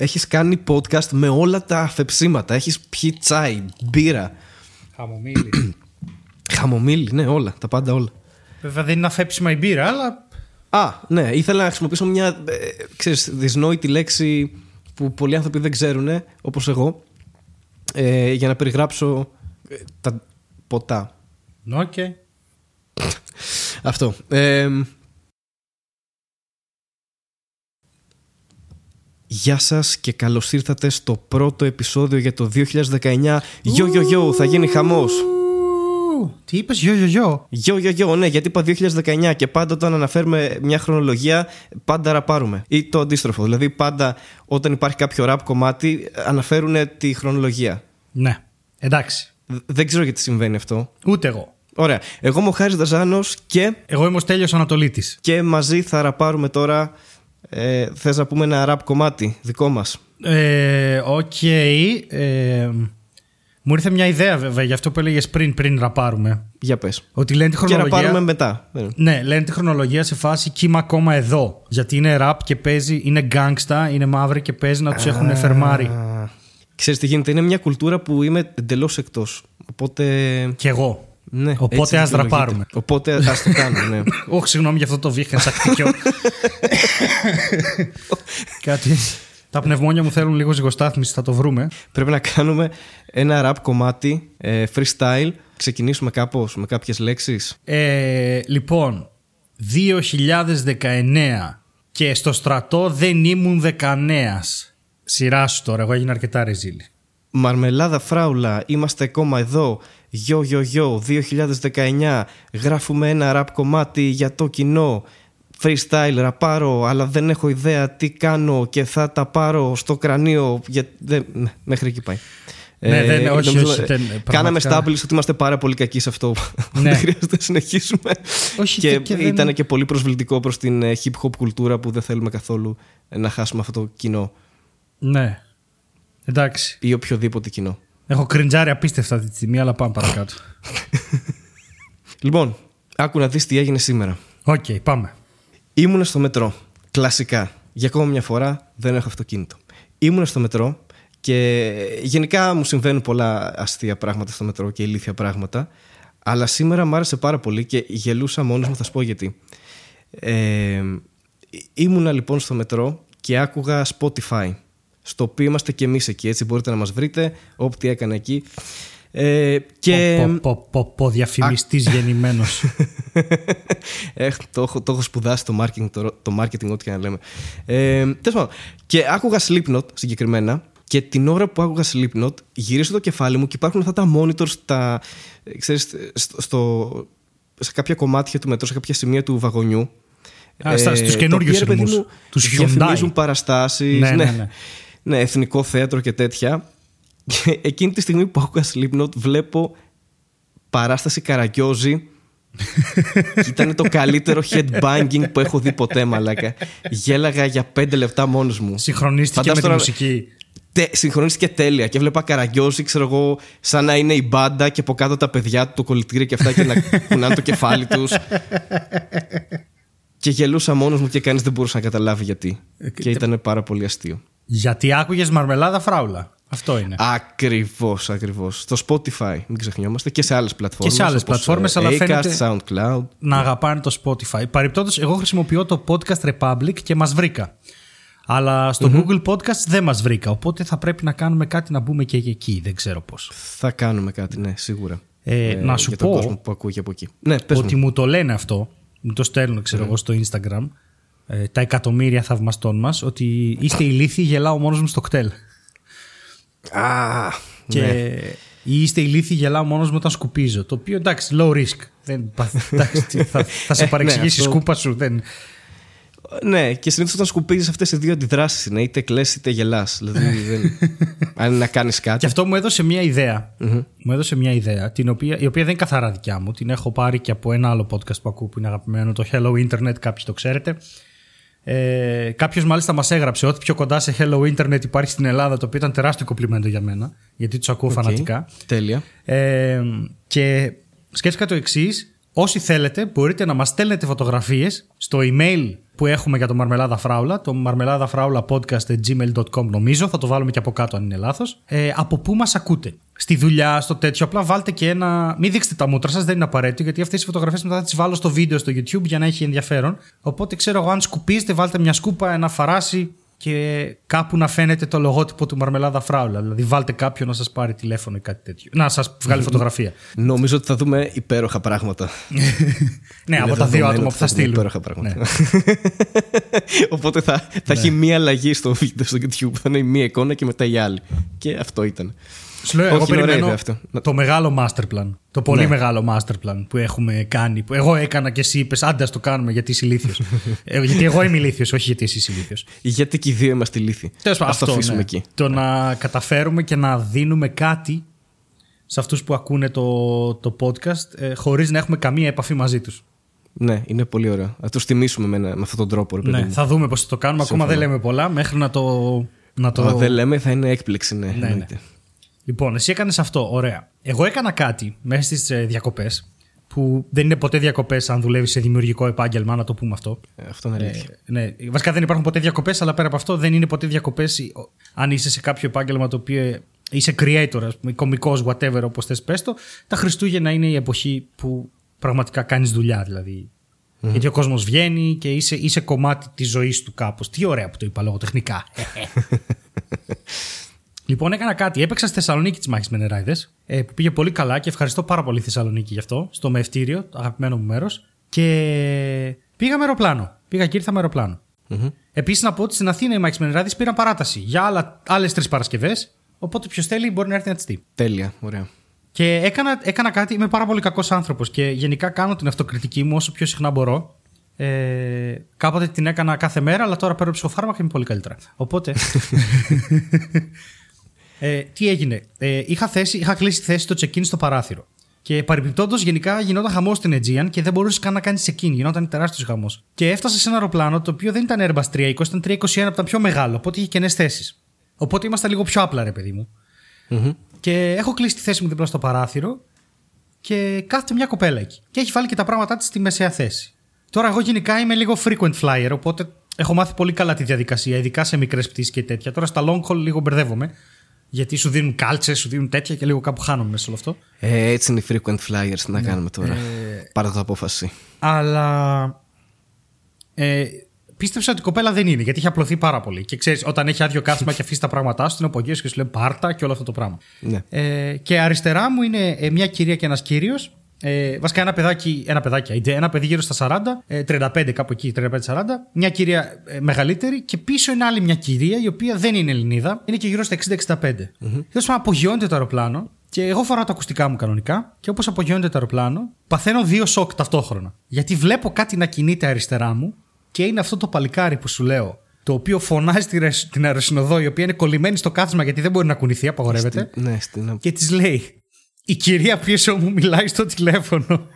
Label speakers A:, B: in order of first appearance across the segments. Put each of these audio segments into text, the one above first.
A: Έχεις κάνει podcast με όλα τα αφεψίματα. Έχεις πιει τσάι, μπύρα,
B: Χαμομήλι.
A: χαμομήλι, ναι, όλα, τα πάντα όλα.
B: Βέβαια δεν είναι αφέψιμα η μπύρα, αλλά.
A: Α, ναι, ήθελα να χρησιμοποιήσω μια ε, ξέρεις, δυσνόητη λέξη που πολλοί άνθρωποι δεν ξέρουν, όπως εγώ, ε, για να περιγράψω ε, τα ποτά.
B: Οκ.
A: Αυτό. Ε, Γεια σας και καλώς ήρθατε στο πρώτο επεισόδιο για το 2019. Γιο γιο γιο, θα γίνει χαμός.
B: Ου, Τι είπες, γιο, γιο, γιο;
A: Γιο γιο γιο, ναι, γιατί είπα 2019 και πάντα όταν αναφέρουμε μια χρονολογία πάντα ραπάρουμε. Ή το αντίστροφο, δηλαδή πάντα όταν υπάρχει κάποιο ραπ κομμάτι αναφέρουν τη χρονολογία.
B: Ναι. Εντάξει.
A: Δ- Δεν ξέρω γιατί συμβαίνει αυτό.
B: Ούτε εγώ.
A: Ωραία. Εγώ είμαι ο Χάρης Δαζάνος και,
B: Εγώ είμαι ο Στέλιος Ανατολίτης.
A: και μαζί θα ραπάρουμε τώρα. Ε, θες να πούμε ένα ραπ κομμάτι δικό μας;
B: Ε, Οκ. ε, μου ήρθε μια ιδέα βέβαια για αυτό που έλεγες πριν, πριν ραπάρουμε.
A: Για πες.
B: Ότι λένε τη
A: Και
B: χρονολογία.
A: ραπάρουμε μετά. Ε,
B: Ναι, λένε τη χρονολογία σε φάση είμαι ακόμα εδώ. Γιατί είναι ραπ και παίζει, είναι gangsta, είναι μαύροι και παίζει να τους έχουν φερμάρει.
A: Α, Ξέρεις τι γίνεται, είναι μια κουλτούρα που είμαι εντελώς εκτός. Οπότε.
B: Κι εγώ.
A: Ναι,
B: Οπότε
A: έτσι
B: ας
A: δικαιολογείται.
B: δραπάρουμε.
A: Οπότε ας το κάνουμε, ναι.
B: Όχι, συγγνώμη για αυτό το βήχεν σακτικιό. Κάτι. Τα πνευμόνια μου θέλουν λίγο ζυγοστάθμιση, θα το βρούμε.
A: Πρέπει να κάνουμε ένα rap κομμάτι ε, freestyle. Ξεκινήσουμε κάπως με κάποιες λέξεις.
B: Ε, λοιπόν, 2019 και στο στρατό δεν ήμουν δεκανέας. Σειρά σου τώρα, εγώ έγινα αρκετά ρεζίλη.
A: Μαρμελάδα φράουλα, είμαστε ακόμα εδώ. Γιο γιο γιο, 2019. Γράφουμε ένα rap κομμάτι για το κοινό. Freestyle ραπάρω, αλλά δεν έχω ιδέα τι κάνω και θα τα πάρω στο κρανίο. Για... δεν- ναι, μέχρι εκεί πάει.
B: Ναι, δεν- όχι, όχι,
A: ε,
B: δεν-
A: κάναμε
B: πραγματικά.
A: established ότι είμαστε πάρα πολύ κακοί σε αυτό.
B: Ναι.
A: δεν χρειάζεται να συνεχίσουμε.
B: Όχι,
A: και,
B: και δεν-
A: ήταν και πολύ προσβλητικό προς την ε, hip hop κουλτούρα που δεν θέλουμε καθόλου ε, να χάσουμε αυτό το κοινό
B: Ναι. Εντάξει.
A: ή οποιοδήποτε κοινό.
B: Έχω κριντζάρει απίστευτα αυτή τη στιγμή, αλλά πάμε παρακάτω.
A: Λοιπόν, άκου να δεις τι έγινε σήμερα.
B: Οκ, πάμε.
A: Ήμουν στο μετρό. Κλασικά. Για ακόμα μια φορά δεν έχω αυτοκίνητο. Ήμουν στο μετρό και γενικά μου συμβαίνουν πολλά αστεία πράγματα στο μετρό και ηλίθια πράγματα. Αλλά σήμερα μου άρεσε πάρα πολύ και γελούσα μόνος μου, θα σου πω γιατί. Ε, ήμουνα λοιπόν στο μετρό και άκουγα Spotify. Στο οποίο είμαστε και εμείς εκεί, έτσι μπορείτε να μας βρείτε. Ό,τι έκανε εκεί. Ε, και...
B: Πο, πο, πο, πο, διαφημιστής γεννημένος.
A: Έχ, το, έχω, το έχω σπουδάσει το marketing, το, το marketing ό,τι και να λέμε. Ε, τέλος πάντων, και άκουγα Slipknot συγκεκριμένα και την ώρα που άκουγα Slipknot γυρίζω το κεφάλι μου και υπάρχουν αυτά τα monitors τα, ε, ξέρεις, στο, στο- σε κάποια κομμάτια του μετρό, σε κάποια σημεία του βαγονιού.
B: Α, στα- στους
A: τα
B: καινούριους
A: οποία, ρε παιδί
B: σειρμούς,
A: μου,
B: τους
A: διαφημίζουν
B: Hyundai.
A: παραστάσεις,
B: Ναι, ναι, ναι.
A: ναι, εθνικό θέατρο και τέτοια. Και εκείνη τη στιγμή που άκουγα Slipknot βλέπω παράσταση Καραγκιόζη και ήταν το καλύτερο headbanging που έχω δει ποτέ μαλάκα. Γέλαγα για πέντε λεπτά μόνος μου.
B: Συγχρονίστηκε
A: Φαντάσου
B: με τη
A: τώρα-
B: μουσική.
A: Τε, συγχρονίστηκε τέλεια και έβλεπα Καραγκιόζη, ξέρω εγώ, σαν να είναι η μπάντα και από κάτω τα παιδιά του, το κολλητήρι και αυτά και να κουνάνε το κεφάλι τους. και γελούσα μόνος μου και κανείς δεν μπορούσε να καταλάβει γιατί. και ήταν πάρα πολύ αστείο.
B: Γιατί άκουγες μαρμελάδα φράουλα. Αυτό είναι.
A: Ακριβώς, ακριβώς. Στο Spotify, μην ξεχνιόμαστε, και σε άλλες πλατφόρμες
B: σε άλλες
A: όπως,
B: πλατφόρμες,
A: ε,
B: αλλά
A: Acast,
B: φαίνεται-
A: SoundCloud.
B: να αγαπάνε το Spotify. Παρεπτόντως, εγώ χρησιμοποιώ το Podcast Republic και μας βρήκα. Αλλά στο Google Podcast δεν μας βρήκα. Οπότε θα πρέπει να κάνουμε κάτι να μπούμε και εκεί. Δεν ξέρω πώς.
A: Θα κάνουμε κάτι, ναι, σίγουρα.
B: Ε, να σου
A: για τον
B: πω
A: κόσμο που ακούει από εκεί. Ναι, πες
B: ότι
A: μου.
B: μου το λένε αυτό. Μου το στέλνουν, ξέρω εγώ, στο Instagram. Ε, τα εκατομμύρια θαυμαστών μας ότι είστε ηλίθιοι, γελάω μόνος μου στο κτέλ.
A: Α,
B: Και
A: ναι.
B: ή είστε ηλίθιοι, γελάω μόνος μου όταν σκουπίζω. Το οποίο εντάξει, low risk. Δεν, εντάξει, τι, θα, θα σε
A: Ε,
B: παρεξηγήσει
A: ναι,
B: η
A: αυτό-
B: σκούπα σου. Δεν,
A: ναι, και συνήθως όταν σκουπίζεις αυτές οι δύο αντιδράσεις είναι είτε κλαις είτε γελάς. δηλαδή, δεν... αν είναι να κάνεις κάτι.
B: Και αυτό μου έδωσε μια ιδέα. Μου έδωσε μια ιδέα, την οποία, η οποία δεν είναι καθαρά δικιά μου. Την έχω πάρει και από ένα άλλο podcast που ακούω που είναι αγαπημένο, το Hello Internet, κάποιοι το ξέρετε. Ε, Κάποιος μάλιστα μας έγραψε ότι πιο κοντά σε Hello Internet υπάρχει στην Ελλάδα, το οποίο ήταν τεράστιο κομπλιμέντο για μένα, γιατί τους ακούω
A: Οκ,
B: φανατικά.
A: Τέλεια.
B: Ε, και σκέφτηκα το εξής. Όσοι θέλετε μπορείτε να μας στέλνετε φωτογραφίες στο email που έχουμε για το Μαρμελάδα Φράουλα, το marmeladafraulapodcast.gmail.com νομίζω, θα το βάλουμε και από κάτω αν είναι λάθος, ε, από πού μας ακούτε; Στη δουλειά, στο τέτοιο, απλά βάλτε και ένα. Μην δείξετε τα μούτρα σας, δεν είναι απαραίτητο, γιατί αυτές οι φωτογραφίες μετά θα τις βάλω στο βίντεο στο YouTube για να έχει ενδιαφέρον. Οπότε ξέρω εγώ, αν σκουπίζετε, βάλτε μια σκούπα, ένα φαράσι, και κάπου να φαίνεται το λογότυπο του Μαρμελάδα Φράουλα. Δηλαδή, βάλτε κάποιον να σας πάρει τηλέφωνο ή κάτι τέτοιο. Να σας βγάλει φωτογραφία.
A: Νομίζω ότι θα δούμε υπέροχα πράγματα.
B: ναι, από τα δύο άτομα που θα στείλουν.
A: Υπέροχα πράγματα. Ναι. Οπότε θα, θα έχει ναι. μία αλλαγή στο βίντεο στο YouTube. Θα είναι η μία εικόνα και μετά η άλλη. Και αυτό ήταν.
B: Σου λέω, εγώ περιμένω αυτό. το μεγάλο master plan. Το πολύ ναι. μεγάλο master plan που έχουμε κάνει. Που εγώ έκανα και εσύ είπες, άντε το κάνουμε γιατί είσαι ηλίθιος. ε, γιατί εγώ είμαι ηλίθιος, όχι γιατί εσύ είσαι ηλίθιος.
A: Γιατί και οι δύο είμαστε ηλίθιοι.
B: Τέλος πάντων, αυτό το αφήσουμε ναι. εκεί. Το να καταφέρουμε και να δίνουμε κάτι σε αυτούς που ακούνε το, το podcast ε, χωρίς να έχουμε καμία επαφή μαζί τους.
A: Ναι, είναι πολύ ωραίο. Θα τους τιμήσουμε με, με αυτόν τον τρόπο.
B: Ρε, ναι, θα δούμε πώς θα το κάνουμε. Ακόμα δεν λέμε πολλά μέχρι να το. Να το...
A: δεν λέμε, θα είναι έκπληξη, ναι. ναι, ναι.
B: Λοιπόν, εσύ έκανες αυτό. Ωραία. Εγώ έκανα κάτι μέσα στις ε, διακοπές. Που δεν είναι ποτέ διακοπές αν δουλεύεις σε δημιουργικό επάγγελμα, να το πούμε αυτό.
A: Ε, αυτό είναι αλήθεια.
B: Ε, ναι. Βασικά δεν υπάρχουν ποτέ διακοπές, αλλά πέρα από αυτό δεν είναι ποτέ διακοπές αν είσαι σε κάποιο επάγγελμα το οποίο είσαι creator, κωμικός, whatever, όπως θες πες το. Τα Χριστούγεννα είναι η εποχή που πραγματικά κάνεις δουλειά, δηλαδή. Mm-hmm. Γιατί ο κόσμος βγαίνει και είσαι, είσαι κομμάτι της ζωής του κάπως. Τι ωραία που το είπα λογοτεχνικά. Λοιπόν, έκανα κάτι. Έπαιξα στη Θεσσαλονίκη τις μάχες με νεράιδε, ε, που πήγε πολύ καλά και ευχαριστώ πάρα πολύ Θεσσαλονίκη γι' αυτό, στο μευτήριο, το αγαπημένο μου μέρος. Και πήγα με αεροπλάνο. Πήγα και ήρθα με αεροπλάνο. Mm-hmm. Επίσης, να πω ότι στην Αθήνα οι μάχες με νεράιδε πήραν παράταση για άλλες τρεις Παρασκευές. Οπότε, ποιος θέλει μπορεί να έρθει να τη στείλει.
A: Τέλεια, ωραία.
B: Και έκανα, έκανα κάτι. Είμαι πάρα πολύ κακός άνθρωπος και γενικά κάνω την αυτοκριτική μου όσο πιο συχνά μπορώ. Ε, κάποτε την έκανα κάθε μέρα, αλλά τώρα παίρνω ψυχοφάρμακα και είμαι πολύ καλύτερα. Οπότε. Ε, τι έγινε; Ε, είχα, θέση, είχα κλείσει θέση στο check-in στο παράθυρο. Και παρεμπιπτόντως, γενικά γινόταν χαμός στην Aegean και δεν μπορούσες καν να κάνεις check-in. Γινόταν τεράστιος χαμός. Και έφτασα σε ένα αεροπλάνο το οποίο δεν ήταν Airbus 320, ήταν 321 που ήταν πιο μεγάλο. Οπότε είχε κενές θέσεις. Οπότε είμαστε λίγο πιο απλά, ρε παιδί μου. Mm-hmm. Και έχω κλείσει τη θέση μου δίπλα στο παράθυρο και κάθεται μια κοπέλα εκεί. Και έχει βάλει και τα πράγματά της στη μεσαία θέση. Τώρα, εγώ γενικά είμαι λίγο frequent flyer, οπότε έχω μάθει πολύ καλά τη διαδικασία, ειδικά σε μικρές πτήσεις και τέτοια. Τώρα στα long haul λίγο μπερδεύομαι. Γιατί σου δίνουν κάλτσες, σου δίνουν τέτοια και λίγο κάπου χάνομαι μέσα σε όλο αυτό.
A: Ε, έτσι είναι οι frequent flyers να ναι. κάνουμε τώρα. Ε, Πάρε το απόφαση.
B: Αλλά. Ε, πίστεψα ότι η κοπέλα δεν είναι, γιατί είχε απλωθεί πάρα πολύ. Και ξέρεις, όταν έχει άδειο κάθισμα και αφήσει τα πράγματά σου, την απογείω και σου λέει πάρτα και όλο αυτό το πράγμα.
A: Ναι.
B: Ε, και αριστερά μου είναι ε, μια κυρία και ένας κύριος, ε, βασικά ένα παιδάκι, ένα παιδάκι, ένα παιδί γύρω στα 40, 35 ε, κάπου εκεί, 35-40, μια κυρία ε, μεγαλύτερη και πίσω είναι άλλη μια κυρία η οποία δεν είναι Ελληνίδα, είναι και γύρω στα 60-65. Mm-hmm. Τέλος πάντων, απογειώνεται το αεροπλάνο και εγώ φοράω τα ακουστικά μου κανονικά και όπως απογειώνεται το αεροπλάνο, παθαίνω δύο σοκ ταυτόχρονα. Γιατί βλέπω κάτι να κινείται αριστερά μου και είναι αυτό το παλικάρι που σου λέω το οποίο φωνάζει την αεροσυνοδό, η οποία είναι κολλημένη στο κάθισμα γιατί δεν μπορεί να κουνηθεί, απαγορεύεται.
A: ναι, στην...
B: Και της λέει: η κυρία πίσω μου μιλάει στο τηλέφωνο.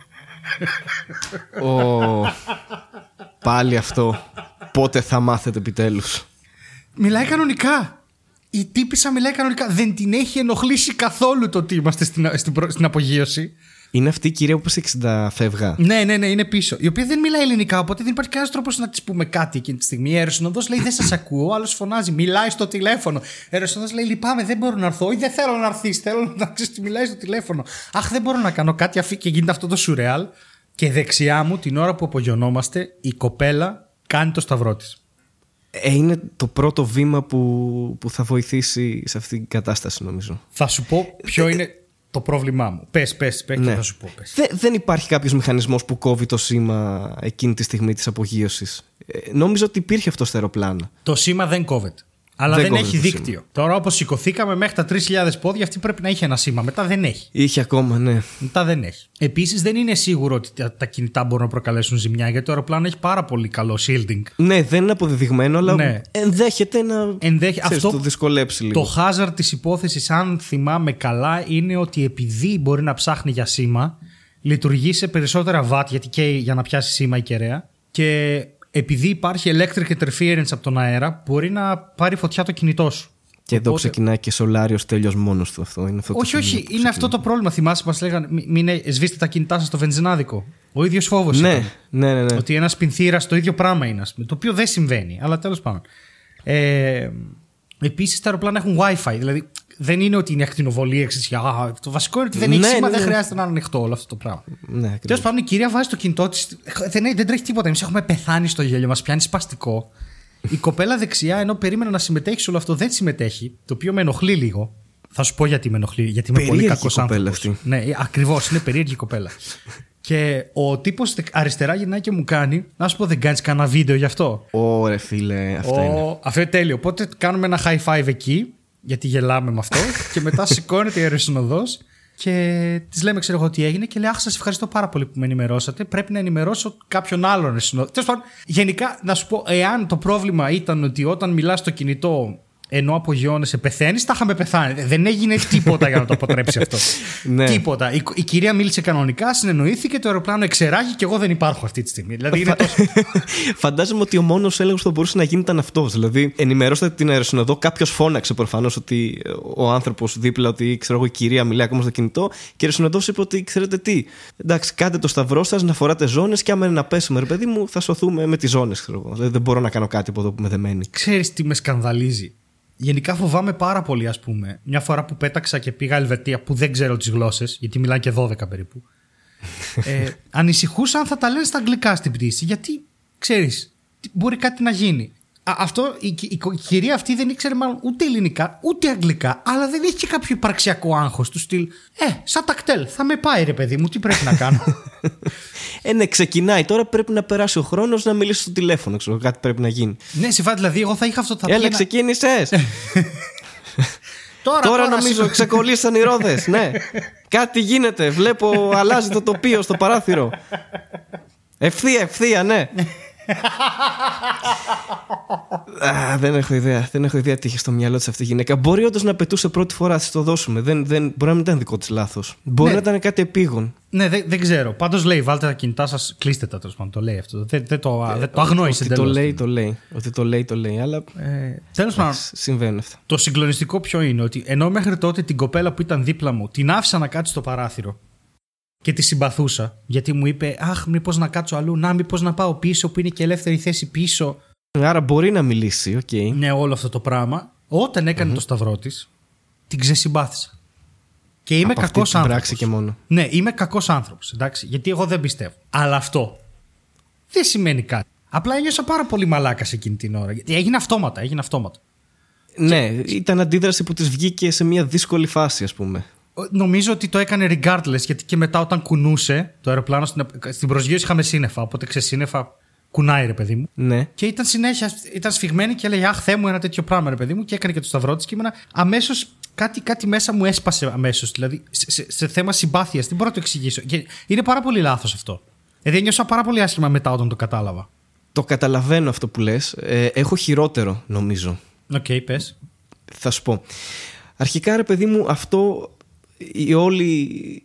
A: Oh, πάλι αυτό. Πότε θα μάθετε επιτέλους.
B: Μιλάει κανονικά. Η τύπησα μιλάει κανονικά. Δεν την έχει ενοχλήσει καθόλου το ότι είμαστε στην, στην, στην απογείωση.
A: Είναι αυτή η κυρία που είσαι 60 φεύγα;
B: Ναι, ναι, ναι, είναι πίσω. Η οποία δεν μιλάει ελληνικά, οπότε δεν υπάρχει κανένας τρόπος να της πούμε κάτι εκείνη τη στιγμή. Η αεροσυνοδό λέει: Δεν σας ακούω. Ο άλλος φωνάζει: Μιλάει στο τηλέφωνο. Η αεροσυνοδό λέει: Λυπάμαι, δεν μπορώ να έρθω. Ή δεν θέλω να έρθεις. Θέλω να ξέρεις τι μιλάει στο τηλέφωνο. Αχ, δεν μπορώ να κάνω κάτι. Αφή και γίνεται αυτό το σουρεάλ. Και δεξιά μου, την ώρα που απογειωνόμαστε, η κοπέλα κάνει το σταυρό της.
A: Ε, είναι το πρώτο βήμα που, που θα βοηθήσει σε αυτή την κατάσταση, νομίζω.
B: Θα σου πω ποιο ε, είναι το πρόβλημά μου. Πες, πες, πες ναι. και θα σου πω. Πες.
A: δεν υπάρχει κάποιος μηχανισμός που κόβει το σήμα εκείνη τη στιγμή της απογείωσης. Ε, νόμιζα ότι υπήρχε αυτό στο αεροπλάνο.
B: Το σήμα δεν κόβεται. Αλλά δεν, δεν έχει δίκτυο. Τώρα, όπως σηκωθήκαμε μέχρι τα 3.000 πόδια, αυτή πρέπει να είχε ένα σήμα. Μετά δεν έχει.
A: Είχε ακόμα, ναι.
B: Μετά δεν έχει. Επίσης, δεν είναι σίγουρο ότι τα κινητά μπορούν να προκαλέσουν ζημιά, γιατί το αεροπλάνο έχει πάρα πολύ καλό shielding.
A: Ναι, δεν είναι αποδεδειγμένο, αλλά ναι. ενδέχεται να.
B: Ενδέχε...
A: Ξέρεις, Αυτό το δυσκολέψει λίγο.
B: Το hazard της υπόθεσης, αν θυμάμαι καλά, είναι ότι επειδή μπορεί να ψάχνει για σήμα, λειτουργεί σε περισσότερα βάτ, γιατί και για να πιάσει σήμα η κεραία. Και επειδή υπάρχει electric interference από τον αέρα, μπορεί να πάρει φωτιά το κινητό σου.
A: Και εδώ ξεκινάει και σολάριο τέλειος μόνος του αυτό. Είναι αυτό
B: όχι,
A: το
B: όχι, είναι αυτό το πρόβλημα. Θυμάσαι που μας λέγανε, μην σβήστε τα κινητά σας στο βενζινάδικο. Ο ίδιος φόβος.
A: Ναι, ναι, ναι, ναι.
B: Ότι ένας πινθήρα το ίδιο πράγμα είναι. Το οποίο δεν συμβαίνει. Αλλά τέλος πάντων. Ε, Επίσης τα αεροπλάνα έχουν WiFi. Δηλαδή δεν είναι ότι είναι ακτινοβολία. Το βασικό είναι ότι δεν έχει ναι, σήμα, ναι, δεν ναι. χρειάζεται να είναι ανοιχτό όλο αυτό το πράγμα.
A: Ναι,
B: Τέλος πάντων, η κυρία βάζει το κινητό της. Δεν, δεν τρέχει τίποτα. Εμείς έχουμε πεθάνει στο γέλιο, μας πιάνει σπαστικό. Η κοπέλα δεξιά, ενώ περίμενα να συμμετέχει σε όλο αυτό, δεν συμμετέχει. Το οποίο με ενοχλεί λίγο. Θα σου πω γιατί με ενοχλεί. Γιατί είμαι πολύ κακός άνθρωπος. Ναι, ακριβώς, είναι περίεργη κοπέλα. Και ο τύπος αριστερά γυρνάει και μου κάνει, να σου πω, δεν κάνεις κανένα βίντεο γι' αυτό.
A: Ωρε φίλε, αυτό είναι.
B: Αυτό είναι τέλειο. Οπότε κάνουμε ένα high five εκεί, γιατί γελάμε με αυτό. και μετά σηκώνεται η αεροσυνοδός και της λέμε, ξέρω εγώ τι έγινε. Και λέει, Αχ, σας ευχαριστώ πάρα πολύ που με ενημερώσατε. Πρέπει να ενημερώσω κάποιον άλλον αεροσυνοδό. Τέλος πάντων, γενικά, να σου πω, εάν το πρόβλημα ήταν ότι όταν μιλάς στο κινητό ενώ απογειώνεσαι, πεθαίνεις, τα είχαμε πεθάνει. Δεν έγινε τίποτα για να το αποτρέψει αυτό.
A: ναι.
B: Τίποτα. Η, η, κυρία μίλησε κανονικά, συνεννοήθηκε, το αεροπλάνο εξεράγει και εγώ δεν υπάρχω αυτή τη στιγμή. Δηλαδή είναι τόσο...
A: Φαντάζομαι ότι ο μόνος έλεγχος που θα μπορούσε να γίνει ήταν αυτός. Δηλαδή, ενημερώστε την αεροσυνοδό, κάποιος φώναξε προφανώς ότι ο άνθρωπος δίπλα, ότι ξέρω εγώ, η κυρία μιλάει ακόμα στο κινητό και η αεροσυνοδό είπε ότι ξέρετε τι. Εντάξει, κάντε το σταυρό σας να φοράτε ζώνες και άμα είναι να πέσουμε, ρε παιδί μου, θα σωθούμε με τις ζώνες. Δηλαδή, δεν μπορώ να κάνω κάτι από εδώ που με δεμένη.
B: Ξέρεις τι με σκανδαλίζει; Γενικά φοβάμαι πάρα πολύ, ας πούμε. Μια φορά που πέταξα και πήγα Ελβετία, που δεν ξέρω τις γλώσσες, γιατί μιλάνε και 12 περίπου. ε, ανησυχούσα αν θα τα λένε στα αγγλικά στην πτήση, γιατί ξέρεις, μπορεί κάτι να γίνει αυτό, η, η, η, κυρία αυτή δεν ήξερε μάλλον ούτε ελληνικά ούτε αγγλικά, αλλά δεν είχε και κάποιο υπαρξιακό άγχος του στυλ. Ε, σαν τακτέλ, θα με πάει ρε παιδί μου, τι πρέπει να κάνω;
A: ε, ναι, ξεκινάει. Τώρα πρέπει να περάσει ο χρόνος να μιλήσει στο τηλέφωνο. Ξέρω, κάτι πρέπει να γίνει.
B: Ναι, σε δηλαδή, εγώ θα είχα αυτό το
A: Έλα, πήγαινα... ξεκίνησες. τώρα, τώρα, νομίζω ξεκολλήσαν οι ρόδες. ναι. Κάτι γίνεται. Βλέπω αλλάζει το τοπίο στο παράθυρο. Ευθεία, ευθεία, ναι. Α, δεν έχω ιδέα. Δεν έχω ιδέα τι είχε στο μυαλό της αυτή η γυναίκα. Μπορεί όντως να πετούσε πρώτη φορά, θα το δώσουμε. Δεν, δεν, μπορεί να μην ήταν δικό της λάθος. Μπορεί ναι. να ήταν κάτι επίγον.
B: Ναι, δεν, δεν ξέρω. Πάντως λέει, βάλτε τα κινητά σας, κλείστε τα τέλος πάντων. Το λέει αυτό. Δεν, δεν το, ε, δεν το αγνόησε
A: Ότι το λέει, το λέει. Ότι το λέει, το λέει. Αλλά.
B: Ε, τέλος πάντων.
A: Συμβαίνουν αυτά.
B: Το συγκλονιστικό ποιο είναι ότι ενώ μέχρι τότε την κοπέλα που ήταν δίπλα μου την άφησα να κάτσει στο παράθυρο και τη συμπαθούσα. Γιατί μου είπε, Αχ, μήπως να κάτσω αλλού, να μήπως να πάω πίσω που είναι και ελεύθερη θέση πίσω.
A: Άρα μπορεί να μιλήσει, OK. Okay.
B: Ναι, όλο αυτό το πράγμα. Όταν έκανε το σταυρό της, την ξεσυμπάθησα. Και είμαι κακός άνθρωπος.
A: και μόνο.
B: Ναι, είμαι κακός άνθρωπος. Εντάξει, γιατί εγώ δεν πιστεύω. Αλλά αυτό δεν σημαίνει κάτι. Απλά ένιωσα πάρα πολύ μαλάκας εκείνη την ώρα. Γιατί έγινε αυτόματα, έγινε αυτόματα.
A: Ναι, ήταν αντίδραση που της βγήκε σε μια δύσκολη φάση, ας πούμε
B: νομίζω ότι το έκανε regardless γιατί και μετά όταν κουνούσε το αεροπλάνο στην, στην προσγείωση είχαμε σύννεφα. Οπότε ξεσύννεφα κουνάει ρε παιδί μου.
A: Ναι.
B: Και ήταν συνέχεια, ήταν σφιγμένη και έλεγε Αχ, θέ μου ένα τέτοιο πράγμα ρε παιδί μου και έκανε και το σταυρό της και αμέσως κάτι, κάτι μέσα μου έσπασε αμέσως. Δηλαδή σε, σε, θέμα συμπάθειας. Δεν μπορώ να το εξηγήσω. Και είναι πάρα πολύ λάθος αυτό. Δηλαδή νιώσα πάρα πολύ άσχημα μετά όταν το κατάλαβα.
A: Το καταλαβαίνω αυτό που λες. Ε, έχω χειρότερο νομίζω.
B: OK, okay, πες.
A: Θα σου πω. Αρχικά ρε παιδί μου αυτό η όλη,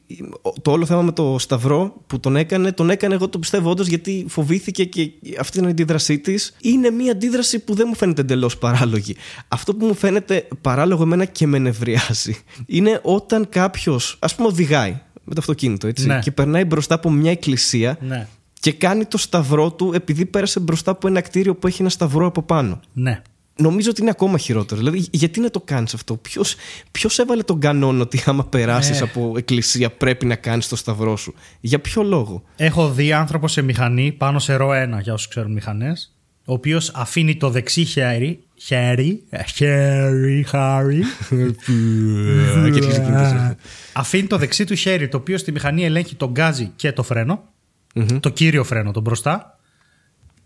A: το όλο θέμα με το Σταυρό που τον έκανε, τον έκανε εγώ το πιστεύω όντως γιατί φοβήθηκε και αυτή την αντίδρασή της είναι μια αντίδραση που δεν μου φαίνεται εντελώς παράλογη. Αυτό που μου φαίνεται παράλογο εμένα και με νευριάζει είναι όταν κάποιος, ας πούμε, οδηγάει με το αυτοκίνητο έτσι, ναι. και περνάει μπροστά από μια εκκλησία
B: ναι.
A: και κάνει το σταυρό του επειδή πέρασε μπροστά από ένα κτίριο που έχει ένα σταυρό από πάνω.
B: Ναι
A: νομίζω ότι είναι ακόμα χειρότερο. Δηλαδή, γιατί να το κάνεις αυτό, Ποιος έβαλε τον κανόνα ότι άμα περάσεις ε. από εκκλησία πρέπει να κάνεις το σταυρό σου; Για ποιο λόγο;
B: Έχω δει άνθρωπο σε μηχανή πάνω σε ρο 1 για όσους ξέρουν μηχανές, ο οποίος αφήνει το δεξί χέρι. Χέρι. Χέρι, χάρι. αφήνει το δεξί του χέρι, το οποίο στη μηχανή ελέγχει τον γκάζι και το φρενο Το κύριο φρένο, τον μπροστά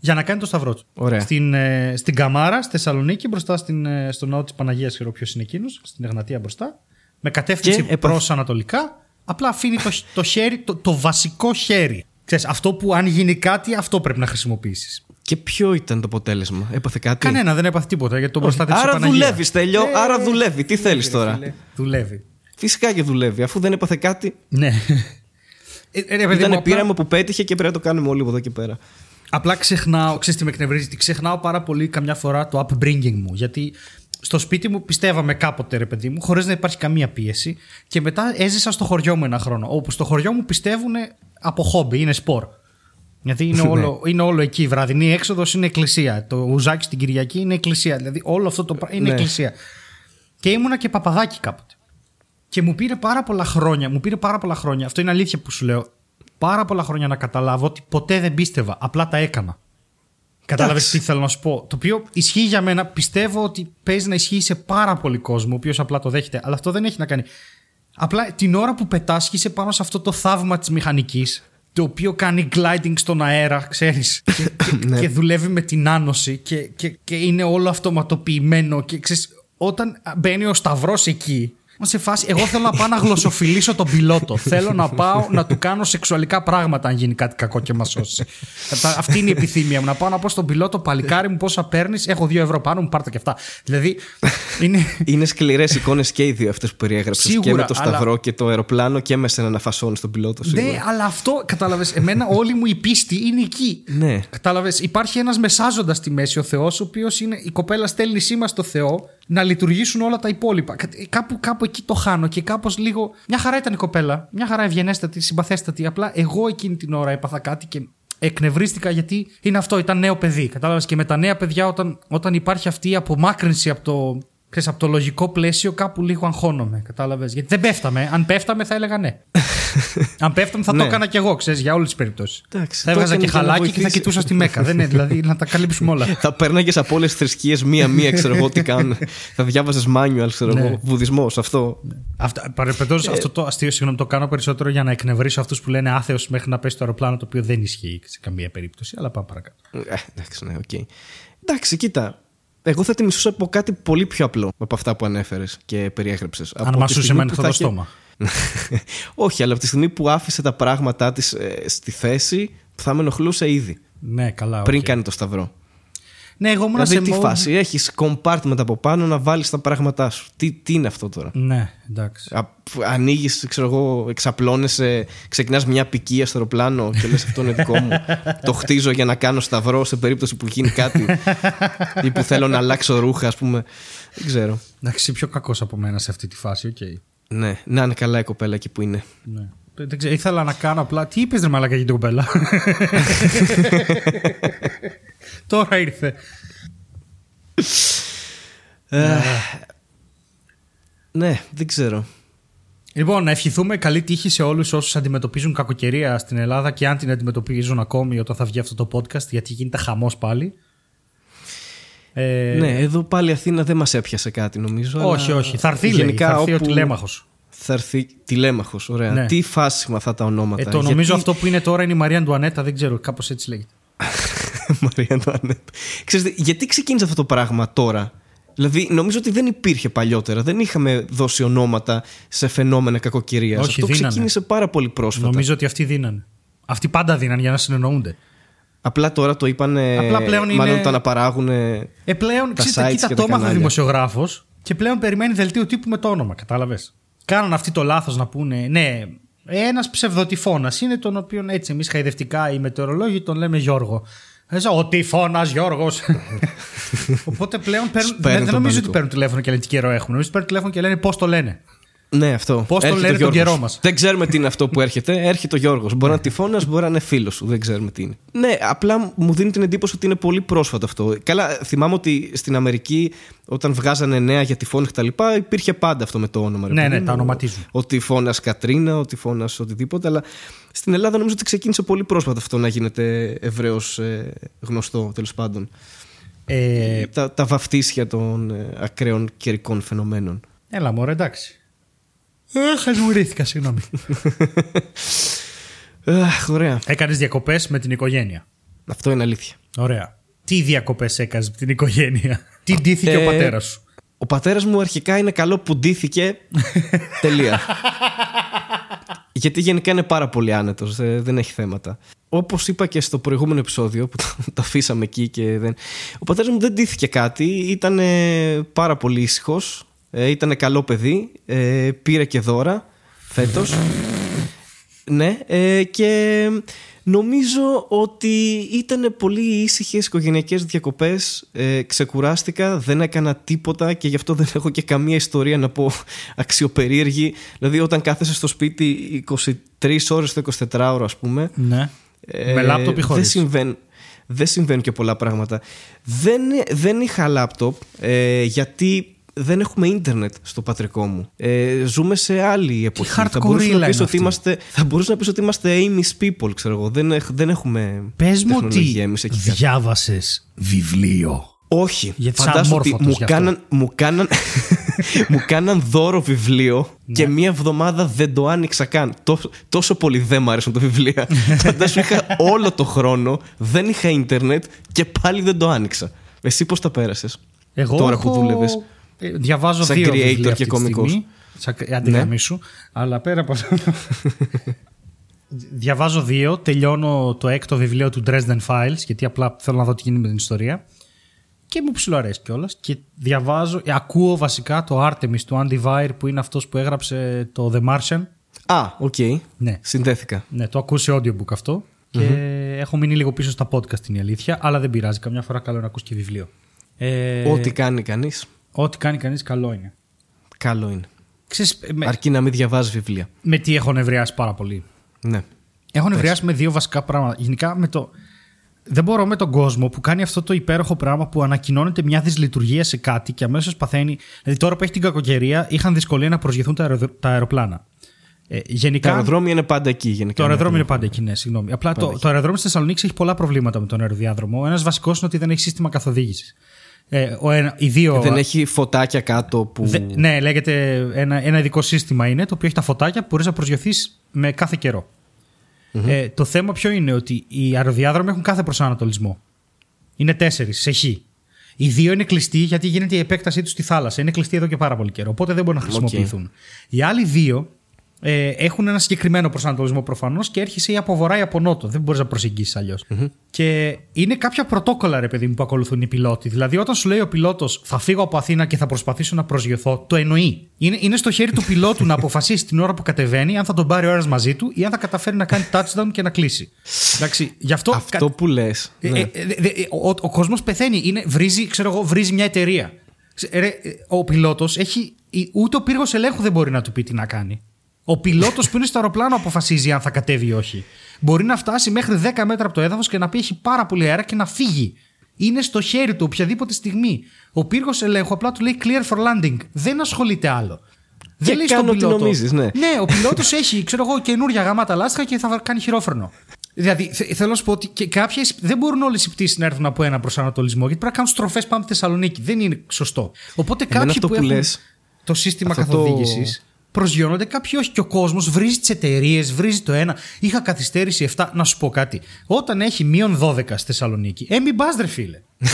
B: για να κάνει το σταυρό του. Στην, ε, στην Καμάρα, στη Θεσσαλονίκη, μπροστά στην, ε, στο ναό της Παναγίας, ξέρω ποιος είναι εκείνος, στην Εγνατία μπροστά. Με κατεύθυνση και προ ανατολικά. Απλά αφήνει το, το χέρι, το, το βασικό χέρι. Ξέρεις, αυτό που αν γίνει κάτι, αυτό πρέπει να χρησιμοποιήσεις.
A: Και ποιο ήταν το αποτέλεσμα, έπαθε κάτι;
B: Κανένα, δεν έπαθε τίποτα γιατί το προστάτευσε
A: Άρα δουλεύεις, τέλειο. Ε, άρα δουλεύει. Τι θέλεις τώρα;
B: δουλεύει.
A: Φυσικά και δουλεύει, αφού δεν έπαθε κάτι.
B: Ναι.
A: Ε, ε, Ήταν πείραμα που πέτυχε και πρέπει να το κάνουμε όλοι από εδώ και πέρα.
B: Απλά ξεχνάω, ξέρεις τι με εκνευρίζει, ξεχνάω πάρα πολύ καμιά φορά το upbringing μου. Γιατί στο σπίτι μου πιστεύαμε κάποτε ρε παιδί μου, χωρίς να υπάρχει καμία πίεση. Και μετά έζησα στο χωριό μου ένα χρόνο. Όπου στο χωριό μου πιστεύουν από χόμπι, είναι σπορ. Γιατί είναι όλο, είναι όλο εκεί. Η βραδινή έξοδος είναι εκκλησία. Το ουζάκι στην Κυριακή είναι εκκλησία. Δηλαδή όλο αυτό το πράγμα είναι
A: Ναι.
B: εκκλησία. Και ήμουνα και παπαδάκι κάποτε. Και μου πήρε πάρα πολλά χρόνια. Μου πήρε πάρα πολλά χρόνια. Αυτό είναι αλήθεια που σου λέω. Πάρα πολλά χρόνια να καταλάβω ότι ποτέ δεν πίστευα. Απλά τα έκανα. Κατάλαβες
A: Εντάξει.
B: τι θέλω να σου πω; Το οποίο ισχύει για μένα. Πιστεύω ότι παίζει να ισχύει σε πάρα πολύ κόσμο, ο οποίος απλά το δέχεται. Αλλά αυτό δεν έχει να κάνει. Απλά την ώρα που πετάσχει πάνω σε αυτό το θαύμα της μηχανικής, το οποίο κάνει gliding στον αέρα, ξέρεις. Και, και, και δουλεύει με την άνοση και, και, και είναι όλο αυτοματοποιημένο. Και ξέρεις, όταν μπαίνει ο Σταυρός εκεί, Μα σε φάση, εγώ θέλω να πάω να γλωσσοφιλήσω τον πιλότο. θέλω να πάω να του κάνω σεξουαλικά πράγματα αν γίνει κάτι κακό και μας σώσει. Αυτά- Αυτή είναι η επιθυμία μου. Να πάω να πω στον πιλότο, παλικάρι μου, πόσα παίρνεις. Έχω δύο ευρώ πάνω μου, πάρτε και αυτά. Δηλαδή, είναι.
A: Είναι σκληρές εικόνες και οι δύο αυτές που περιέγραψες. Και
B: Σίγουρα,
A: με το
B: αλλά-
A: σταυρό και το αεροπλάνο και με σένα να φασώνει τον πιλότο. Σίγουρα.
B: Ναι, αλλά αυτό κατάλαβες. Εμένα όλη μου η πίστη είναι εκεί.
A: Ναι.
B: Κατάλαβες. Υπάρχει ένας μεσάζοντας στη μέση, ο Θεός, ο οποίος είναι. Η κοπέλα στέλνει σήμα στο Θεό να λειτουργήσουν όλα τα υπόλοιπα. Κα- Κάπου, κάπου εκεί το χάνω και κάπως λίγο. Μια χαρά ήταν η κοπέλα. Μια χαρά ευγενέστατη, συμπαθέστατη. Απλά εγώ εκείνη την ώρα έπαθα κάτι και εκνευρίστηκα γιατί είναι αυτό, ήταν νέο παιδί. Κατάλαβες; Και με τα νέα παιδιά, όταν, όταν υπάρχει αυτή η απομάκρυνση από το, ξέρεις, από το λογικό πλαίσιο, κάπου λίγο αγχώνομαι. Κατάλαβες; Γιατί δεν πέφταμε. Αν πέφταμε, θα έλεγα ναι. Αν πέφταμε, θα το
A: Ναι.
B: έκανα κι εγώ, ξέρεις, για όλες τις περιπτώσεις.
A: Εντάξει,
B: Θα
A: το
B: έβγαζα και
A: κανένα
B: χαλάκι και θα
A: βοηθήσει.
B: κοιτούσα στη Μέκα. δεν είναι, δηλαδή να τα καλύψουμε όλα.
A: Θα πέρναγες από όλες τις θρησκείες μία-μία, ξέρω εγώ τι κάνουν. θα διάβαζες manual, ξέρω
B: Ναι.
A: εγώ. Βουδισμός, αυτό.
B: Αυτά, παρεπιπτόντως, αυτό το αστείο, συγγνώμη, το κάνω περισσότερο για να εκνευρίσω αυτούς που λένε άθεος μέχρι να πέσει το αεροπλάνο, το οποίο δεν ισχύει σε καμία περίπτωση. Αλλά πάμε παρακάτω.
A: Ε, εντάξει, ναι, οκ. Εντάξει, κοίτα. Εγώ θα τη μισούσα από κάτι πολύ πιο απλό από αυτά που ανέφερες και περιέγραψες.
B: Αν μασούσε με ανοιχτό το στόμα.
A: Όχι, αλλά από τη στιγμή που άφησε τα πράγματά της στη θέση, θα με ενοχλούσε ήδη.
B: Ναι, καλά.
A: Πριν
B: οκ.
A: κάνει το σταυρό.
B: Ναι, εγώ ήμουν
A: Δηλαδή,
B: σε
A: τι
B: mode-
A: φάση, έχεις compartment από πάνω να βάλεις τα πράγματά σου. Τι, τι είναι αυτό τώρα;
B: Ναι, εντάξει.
A: Ανοίγεις, ξέρω εγώ, εξαπλώνεσαι, ξεκινάς μια αποικία στο αεροπλάνο και λες: Αυτό είναι δικό μου. το χτίζω για να κάνω σταυρό σε περίπτωση που γίνει κάτι. ή που θέλω να αλλάξω ρούχα, ας πούμε. Δεν ξέρω.
B: Εντάξει, είσαι πιο κακός από μένα σε αυτή τη φάση, οκ.
A: Ναι, να είναι καλά η κοπέλα εκεί που είναι.
B: Ναι. Δεν ξέρω, ήθελα να κάνω απλά. Τι είπες, ρε μαλάκα, για την κοπέλα; Τώρα ήρθε.
A: Ναι, δεν ξέρω.
B: Λοιπόν, να ευχηθούμε καλή τύχη σε όλους όσους αντιμετωπίζουν κακοκαιρία στην Ελλάδα και αν την αντιμετωπίζουν ακόμη όταν θα βγει αυτό το podcast, γιατί γίνεται χαμός πάλι. Ε,
A: Ναι, εδώ πάλι η Αθήνα δεν μας έπιασε κάτι νομίζω.
B: όχι,
A: αλλά
B: όχι. Θα έρθει, λέει,
A: γενικά
B: θα έρθει ο
A: όπου
B: τηλέμαχος.
A: Θα έρθει τηλέμαχος. Ωραία.
B: Ναι.
A: Τι φάσιμα αυτά τα ονόματα.
B: Ε, το
A: Γιατί-
B: νομίζω αυτό που είναι τώρα είναι η Μαρία Αντουανέτα, δεν ξέρω, κάπως έτσι λέγεται.
A: Μαρία Αντουανέτ. Ξέρετε, γιατί ξεκίνησε αυτό το πράγμα τώρα; Δηλαδή, νομίζω ότι δεν υπήρχε παλιότερα. Δεν είχαμε δώσει ονόματα σε φαινόμενα κακοκαιρίας.
B: Όχι,
A: Αυτό
B: δίνανε.
A: ξεκίνησε πάρα πολύ πρόσφατα.
B: Νομίζω ότι αυτοί δίνανε. Αυτοί πάντα δίνανε για να συνεννοούνται.
A: Απλά τώρα το είπαν.
B: Απλά πλέον
A: Μάλλον
B: είναι-
A: το αναπαράγουν.
B: Ε, πλέον,
A: Τα
B: ξέρετε,
A: sites
B: κοίτα
A: και
B: το
A: τα
B: έμαθα
A: κανάλια.
B: δημοσιογράφος και πλέον περιμένει δελτίο τύπου με το όνομα. Κατάλαβες. Κάναν αυτοί το λάθος να πούνε, ναι, ένας ψευδοτυφώνας είναι τον οποίο έτσι εμείς χαϊδευτικά οι μετεωρολόγοι τον λέμε Γιώργο. Έτσι, Ο τυφώνας Γιώργος. Οπότε πλέον παίρνουν,
A: Σπέρνουν
B: δεν, δεν
A: τον
B: νομίζω ότι
A: πανικό.
B: παίρνουν τηλέφωνο και λένε τι καιρό έχουν. Νομίζω ότι παίρνουν τηλέφωνο και λένε πώς το λένε.
A: Ναι, αυτό.
B: Πώς τον
A: Έρχεται
B: λένε
A: ο
B: τον
A: Γιώργος.
B: καιρό μας.
A: Δεν ξέρουμε τι είναι αυτό που έρχεται. Έρχεται ο Γιώργος. Μπορεί να είναι τυφώνας, μπορεί να είναι φίλος σου. Δεν ξέρουμε τι είναι. Ναι, απλά μου δίνει την εντύπωση ότι είναι πολύ πρόσφατο αυτό. Καλά, θυμάμαι ότι στην Αμερική, όταν βγάζανε νέα για τυφώνη κτλ., υπήρχε πάντα αυτό με το όνομα. ρε
B: Ναι,
A: παιδί
B: ναι,
A: μου.
B: τα ονοματίζουν.
A: Ο τυφώνας Κατρίνα, ο τυφώνας οτιδήποτε. Αλλά στην Ελλάδα νομίζω ότι ξεκίνησε πολύ πρόσφατα αυτό να γίνεται ευρέως γνωστό τέλος πάντων.
B: Ε,
A: Τα, τα βαφτίσια των ε, ακραίων καιρικών φαινομένων.
B: έλα, μωρέ, εντάξει. Ε, χασμουρήθηκα, συγγνώμη.
A: Αχ, ωραία.
B: Έκανες διακοπές με την οικογένεια.
A: Αυτό είναι αλήθεια.
B: Ωραία. Τι διακοπές έκανες με την οικογένεια; Τι ντύθηκε ο
A: Ε,
B: πατέρας σου;
A: Ο πατέρας μου αρχικά είναι καλό που ντύθηκε. Τελεία. Γιατί γενικά είναι πάρα πολύ άνετος, δεν έχει θέματα. Όπως είπα και στο προηγούμενο επεισόδιο που το, το αφήσαμε εκεί και δεν. Ο πατέρας μου δεν ντύθηκε κάτι, ήταν πάρα πολύ ήσυχος, ήταν καλό παιδί, ε, πήρε και δώρα φέτος. Ναι, ε, και νομίζω ότι ήταν πολύ ήσυχες οικογενειακές διακοπές. Ε, ξεκουράστηκα, δεν έκανα τίποτα και γι' αυτό δεν έχω και καμία ιστορία να πω αξιοπερίεργη. Δηλαδή, όταν κάθεσαι στο σπίτι 23 ώρες το 24ωρο, ας πούμε.
B: Ναι. Με λάπτοπ ή
A: δεν
B: χωρίς;
A: συμβαίνουν, δεν συμβαίνουν και πολλά πράγματα. Δεν, δεν είχα λάπτοπ ε, γιατί δεν έχουμε ίντερνετ στο πατρικό μου. Ε, ζούμε σε άλλη εποχή.
B: hardcore
A: θα, μπορούσα
B: είναι
A: να πεις ότι
B: αυτή.
A: είμαστε, θα μπορούσα να πεις ότι είμαστε Amy's people, ξέρω εγώ. Δεν, έχ- δεν έχουμε
B: Πες μου ότι
A: τεχνολογία εμείς εκεί κάτω.
B: διάβασες βιβλίο.
A: Όχι.
B: Γιατί είσαι
A: Φαντάσου ότι
B: αμόρφωτος
A: μου
B: γι' αυτό.
A: κάναν, μου, κάναν, μου κάναν δώρο βιβλίο
B: Ναι.
A: και μία εβδομάδα δεν το άνοιξα καν. Τόσο, τόσο πολύ δεν μου άρεσαν τα βιβλία. Φαντάσου είχα όλο το χρόνο, δεν είχα ίντερνετ και πάλι δεν το άνοιξα. Εσύ πώς τα πέρασες
B: Εγώ
A: τώρα
B: έχω...
A: που δούλευες;
B: Ε, Διαβάζω
A: Σαν
B: δύο
A: creator
B: βιβλία
A: και
B: αυτή τη
A: κωμικός.
B: στιγμή. Σαν αντιγραμμή σου. Αλλά πέρα από αυτό... Διαβάζω δύο. Τελειώνω το έκτο βιβλίο του Dresden Files, γιατί απλά θέλω να δω τι γίνεται με την ιστορία. Και μου ψιλοαρέσει κιόλας. Και διαβάζω, ε, ακούω βασικά το Artemis του Andy Weir, που είναι αυτός που έγραψε το The Martian.
A: Α, οκ.
B: Ναι.
A: Συνδέθηκα.
B: Ναι, το ακούω σε audiobook αυτό. Και έχω μείνει λίγο πίσω στα podcast, είναι η αλήθεια. Αλλά δεν πειράζει. Καμιά φορά καλό είναι να ακούς και βιβλίο. Ε,
A: Ό,τι κάνει κανείς,
B: ό,τι κάνει κανείς καλό είναι.
A: καλό είναι.
B: Ξέρεις, με,
A: Αρκεί να μην διαβάζει βιβλία.
B: με τι έχω νευριάσει πάρα πολύ.
A: Ναι.
B: Έχω νευριάσει με δύο βασικά πράγματα. Γενικά με το. Δεν μπορώ με τον κόσμο που κάνει αυτό το υπέροχο πράγμα που ανακοινώνεται μια δυσλειτουργία σε κάτι και αμέσως παθαίνει. Δηλαδή τώρα που έχει την κακοκαιρία, είχαν δυσκολία να προσγειωθούν τα, αεροδρο- τα αεροπλάνα. Ε, γενικά.
A: Τα αεροδρόμια είναι πάντα εκεί γενικά.
B: Το αεροδρόμιο
A: Ναι.
B: είναι πάντα εκεί, ναι, συγγνώμη. Απλά το, το αεροδρόμιο στη Θεσσαλονίκη έχει πολλά προβλήματα με τον αεροδιάδρομο. Ένας βασικός είναι ότι δεν έχει σύστημα καθοδήγησης. Ε, ο ένα, οι δύο,
A: Δεν έχει φωτάκια κάτω που.
B: Δε- ναι, λέγεται ένα, ένα ειδικό σύστημα είναι το οποίο έχει τα φωτάκια που μπορείς να προσγειωθείς με κάθε καιρό. Ε, το θέμα ποιο είναι ότι οι αεροδιάδρομοι έχουν κάθε προσανατολισμό. Είναι τέσσερις, σε χ. Οι δύο είναι κλειστοί γιατί γίνεται η επέκτασή τους στη θάλασσα. Είναι κλειστοί εδώ και πάρα πολύ καιρό. Οπότε δεν μπορούν να χρησιμοποιηθούν. Οι άλλοι δύο ε, έχουν ένα συγκεκριμένο προσανατολισμό προφανώς και έρχεσαι ή από βορρά ή από νότο. Δεν μπορείς να προσεγγίσεις αλλιώς. Και είναι κάποια πρωτόκολλα, ρε παιδί μου, που ακολουθούν οι πιλότοι. Δηλαδή, όταν σου λέει ο πιλότος θα φύγω από Αθήνα και θα προσπαθήσω να προσγειωθώ, το εννοεί. Είναι, είναι στο χέρι του πιλότου να αποφασίσει την ώρα που κατεβαίνει αν θα τον πάρει ο αέρα μαζί του ή αν θα καταφέρει να κάνει touchdown και να κλείσει. Εντάξει, γι' αυτό.
A: Αυτό που λες.
B: Ε, ε, ε, δε- ε, ο, ο κόσμος πεθαίνει. Είναι, βρίζει, ξέρω εγώ, βρίζει μια εταιρεία. Ξε- ρε, ε, ο πιλότος έχει. η- Ούτε ο πύργος ελέγχου δεν μπορεί να του πει τι να κάνει. Ο πιλότος που είναι στο αεροπλάνο αποφασίζει αν θα κατέβει ή όχι. Μπορεί να φτάσει μέχρι 10 μέτρα από το έδαφος και να πει έχει πάρα πολύ αέρα και να φύγει. Είναι στο χέρι του οποιαδήποτε στιγμή. Ο πύργος ελέγχου απλά του λέει clear for landing. Δεν ασχολείται άλλο. Δεν λέει στον
A: κάνω ό,τι
B: πιλότο.
A: νομίζεις, ναι.
B: Ναι, ο πιλότος έχει, ξέρω εγώ, καινούργια γάματα λάστιχα και θα κάνει χειρόφρενο. Δηλαδή, θε- θέλω να σου πω ότι και κάποιες, δεν μπορούν όλες οι πτήσεις να έρθουν από ένα προσανατολισμό, γιατί πρέπει να κάνουν στροφές πάνω από τη Θεσσαλονίκη. Δεν είναι σωστό. Οπότε
A: Εμένα
B: κάποιοι
A: αυτό
B: που,
A: που
B: έχουν
A: λες,
B: το σύστημα
A: αυτό το-
B: καθοδήγηση προσγειώνονται, κάποιοι όχι. Και ο κόσμος βρίζει τις εταιρείες, βρίζει το ένα. Είχα καθυστέρηση 7. Να σου πω κάτι. Όταν έχει μείον 12 στη Θεσσαλονίκη, ε, μην πας, ρε φίλε.